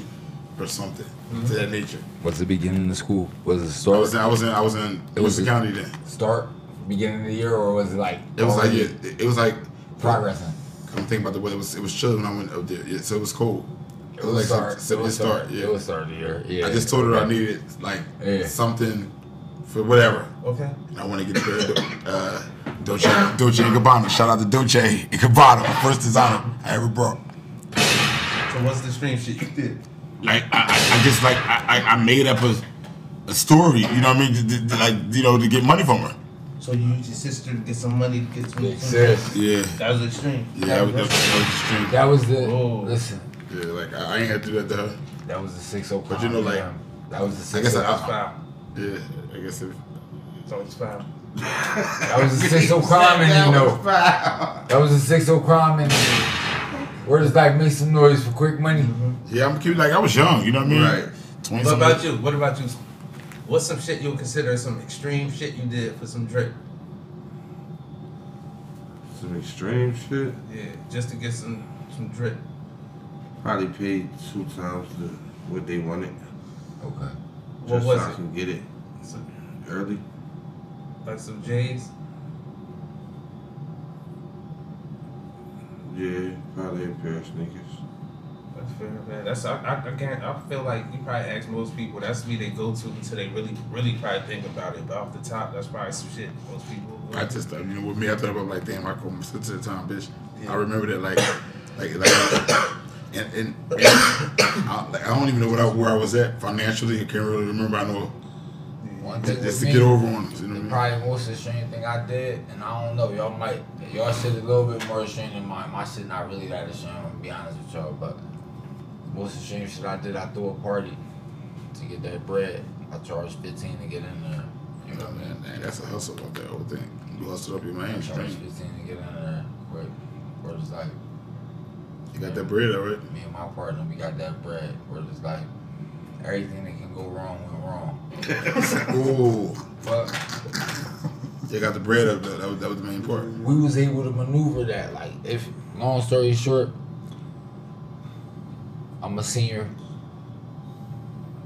Speaker 4: or something to that nature.
Speaker 1: What's the beginning of school? Was it
Speaker 4: I
Speaker 1: start?
Speaker 4: was in, I was in I was in
Speaker 1: It was the
Speaker 4: County then.
Speaker 1: start beginning of the year, or was it like?
Speaker 4: It was like yeah, it, it was like
Speaker 1: progressing.
Speaker 4: I'm thinking about the weather. It was it was chilly when I went up there. Yeah, so it was cold.
Speaker 1: It was start.
Speaker 4: so
Speaker 1: it was
Speaker 4: start. Yeah.
Speaker 1: It was start of the year. Yeah.
Speaker 4: I just told her I needed like
Speaker 1: Yeah.
Speaker 4: something for whatever.
Speaker 2: Okay.
Speaker 4: And I want to get a uh, Dolce, Dolce and Gabbana. Shout out to Dolce and Gabbana, first designer I ever brought.
Speaker 2: So what's the extreme shit you did?
Speaker 4: Like I, I, I just like I, I- I made up a, a story. You know what I mean? To- to- to, like you know to get money from her.
Speaker 2: So you used your sister to get some money to get some.
Speaker 1: Big
Speaker 2: some
Speaker 1: sis.
Speaker 4: Yeah.
Speaker 2: That was extreme.
Speaker 4: Yeah, that was, that was, that was extreme.
Speaker 1: That was the.
Speaker 2: Oh.
Speaker 1: Listen.
Speaker 4: Yeah, like I, I ain't had to do that to her.
Speaker 1: That was the six oh.
Speaker 4: But you know, like,
Speaker 1: That was the
Speaker 4: I
Speaker 1: six
Speaker 4: guess
Speaker 1: oh.
Speaker 4: I-
Speaker 2: That's.
Speaker 4: Yeah, I guess if
Speaker 2: So it's foul.
Speaker 1: That was the six oh crime in you know. That was the six oh crime in you. Where does like make some noise for quick money? Mm-hmm.
Speaker 4: yeah, I'm cute. Like I was young. You know what I mean?
Speaker 3: Right.
Speaker 2: What
Speaker 4: something.
Speaker 2: about you? What about you? What's some shit you would consider some extreme shit you did for some drip?
Speaker 3: Some extreme shit.
Speaker 2: Yeah, just to get some some drip.
Speaker 3: Probably paid two times the what they wanted.
Speaker 1: Okay.
Speaker 2: What
Speaker 3: just
Speaker 2: was
Speaker 3: so I
Speaker 2: it?
Speaker 3: can get it
Speaker 2: Some,
Speaker 3: early.
Speaker 2: like some J's.
Speaker 3: Yeah, probably a pair of sneakers.
Speaker 2: That's fair, man. That's I, I, I can't. I feel like you probably ask most people. That's me they go to until they really, really probably think about it. But off the top, that's probably some shit most people.
Speaker 4: I just, you know, with me, I thought about like, damn, I called my sister at the time, bitch.
Speaker 2: Yeah.
Speaker 4: I remember that, like, like, like, and, and, and I, like, I don't even know what I, where I was at financially. I can't really remember. I know
Speaker 1: One
Speaker 4: just,
Speaker 1: thing
Speaker 4: just to
Speaker 1: me,
Speaker 4: get over on it. You know what I
Speaker 1: the
Speaker 4: mean?
Speaker 1: probably most extreme thing I did, and I don't know, y'all might, y'all shit a little bit more extreme than mine. My shit not really that extreme, I'm gonna be honest with y'all, but most extreme shit I did, I threw a party to get that bread. I charged 15 to get in there. You know what I mean?
Speaker 4: man, man, that's a hustle about that whole thing. You hustle up your
Speaker 1: I
Speaker 4: man,
Speaker 1: charged
Speaker 4: stream.
Speaker 1: 15 to get in there. Where, where it's like,
Speaker 4: You got that bread, all right?
Speaker 1: me and my partner, we got that bread. Where it's like, everything that go wrong went wrong.
Speaker 4: Ooh,
Speaker 1: But
Speaker 4: They got the bread up though. That was, that was the main part.
Speaker 1: we was able to maneuver that. Like, if long story short, I'm a senior.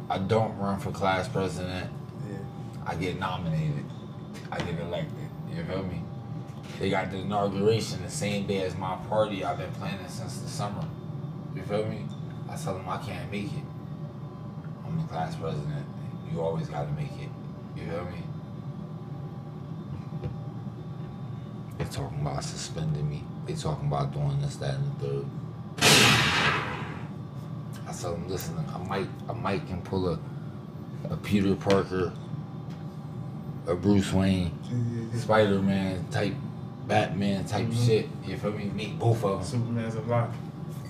Speaker 1: I don't run for class president.
Speaker 2: Yeah.
Speaker 1: I get nominated. I get elected. You feel me? They got the inauguration the same day as my party I've been planning since the summer. You feel me? I tell them I can't make it. I'm the class president. You always gotta make it. You feel me? They talking about suspending me. They talking about doing this, that, and the third. I tell them, listen, I might, I might can pull a, a Peter Parker, a Bruce Wayne, Spider Man type, Batman type
Speaker 2: Mhm.
Speaker 1: shit. You feel me? Make both of them.
Speaker 2: Superman's a lot.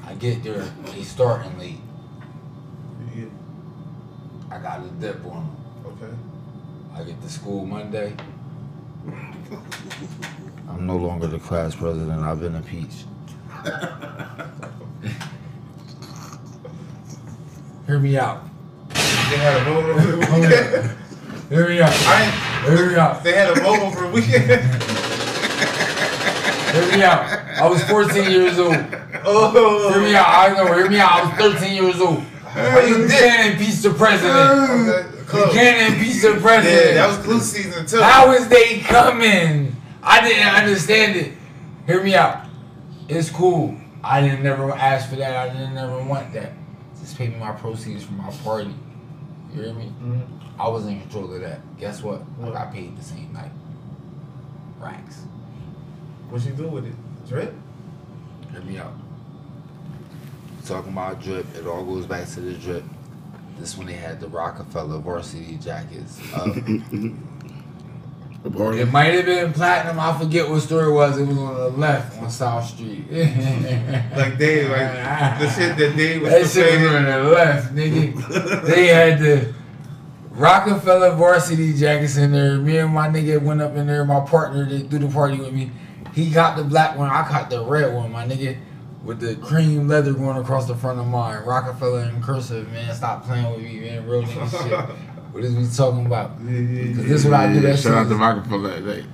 Speaker 1: I get there, they starting late.
Speaker 2: Yeah.
Speaker 1: I got a dip on them.
Speaker 2: Okay.
Speaker 1: I get to school Monday. I'm no longer the class president. I've been impeached. Hear me out.
Speaker 2: They had a vote over the
Speaker 1: Hold
Speaker 2: weekend.
Speaker 1: Hear me out.
Speaker 2: I
Speaker 1: Hear me out.
Speaker 2: they had a vote over the weekend.
Speaker 1: Hear me out. I was 14 years old.
Speaker 2: oh.
Speaker 1: Hear me out. I know. Hear me out. I was 13 years old.
Speaker 2: You
Speaker 1: can't impeach the president.
Speaker 2: Okay,
Speaker 1: You can't impeach the
Speaker 2: Yeah,
Speaker 1: president.
Speaker 2: that was glue season too.
Speaker 1: How is they coming? I didn't understand it. Hear me out. It's cool. I didn't never ask for that. I didn't never want that. Just pay me my proceeds from my party. You hear me?
Speaker 2: Mhm.
Speaker 1: I was in control of that. Guess what?
Speaker 2: What?
Speaker 1: I got paid the same night. Racks.
Speaker 2: What you do with it? Drip?
Speaker 1: Hear me out. Talking about drip, it all goes back to the drip. This one they had the Rockefeller varsity jackets.
Speaker 4: Uh, up.
Speaker 1: It might have been platinum. I forget what store it was. It was on the left on South Street.
Speaker 2: Like they, like the shit that they was
Speaker 1: that shit was on the left, nigga. they had the Rockefeller varsity jackets in there. Me and my nigga went up in there. My partner that do the party with me. He got the black one. I got the red one, my nigga. With the cream leather going across the front of mine. Rockefeller in cursive, man. Stop playing with me, man. Real nigga shit. What is we talking about?
Speaker 2: Yeah, yeah, yeah.
Speaker 1: this what I do. That
Speaker 4: Shout out to
Speaker 1: is-
Speaker 4: Rockefeller. They,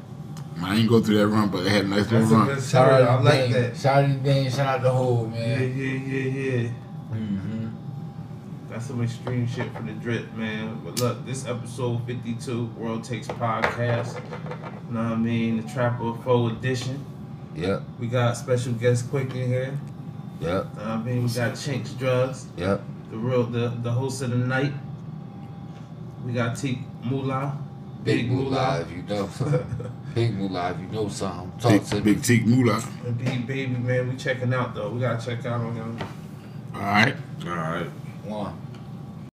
Speaker 4: I ain't go through that run, but they had a nice little run.
Speaker 1: Shout out
Speaker 2: I
Speaker 1: to
Speaker 2: like
Speaker 1: Dane.
Speaker 2: that.
Speaker 1: Shout out to Dane. Shout out to
Speaker 2: Yeah,
Speaker 1: man.
Speaker 2: yeah, yeah, yeah.
Speaker 1: Mm-hmm.
Speaker 2: That's some extreme shit for the drip, man. But look, this episode 52, World Takes Podcast. You know what I mean? The Trapper 4 edition.
Speaker 1: Yep.
Speaker 2: We got special guest Quick in here.
Speaker 1: Yep.
Speaker 2: Know I mean? We got Chinks Drugs,
Speaker 1: Yep.
Speaker 2: the real, the, the host of the night. We got T Moolah.
Speaker 1: Big Moolah, if you know something. Big Moolah, if you know something. Talk
Speaker 4: Big,
Speaker 1: to me.
Speaker 4: big Teak Moolah.
Speaker 2: And B Baby, man. We checking out, though. We got to check out on them.
Speaker 4: All right.
Speaker 3: All right.
Speaker 1: One.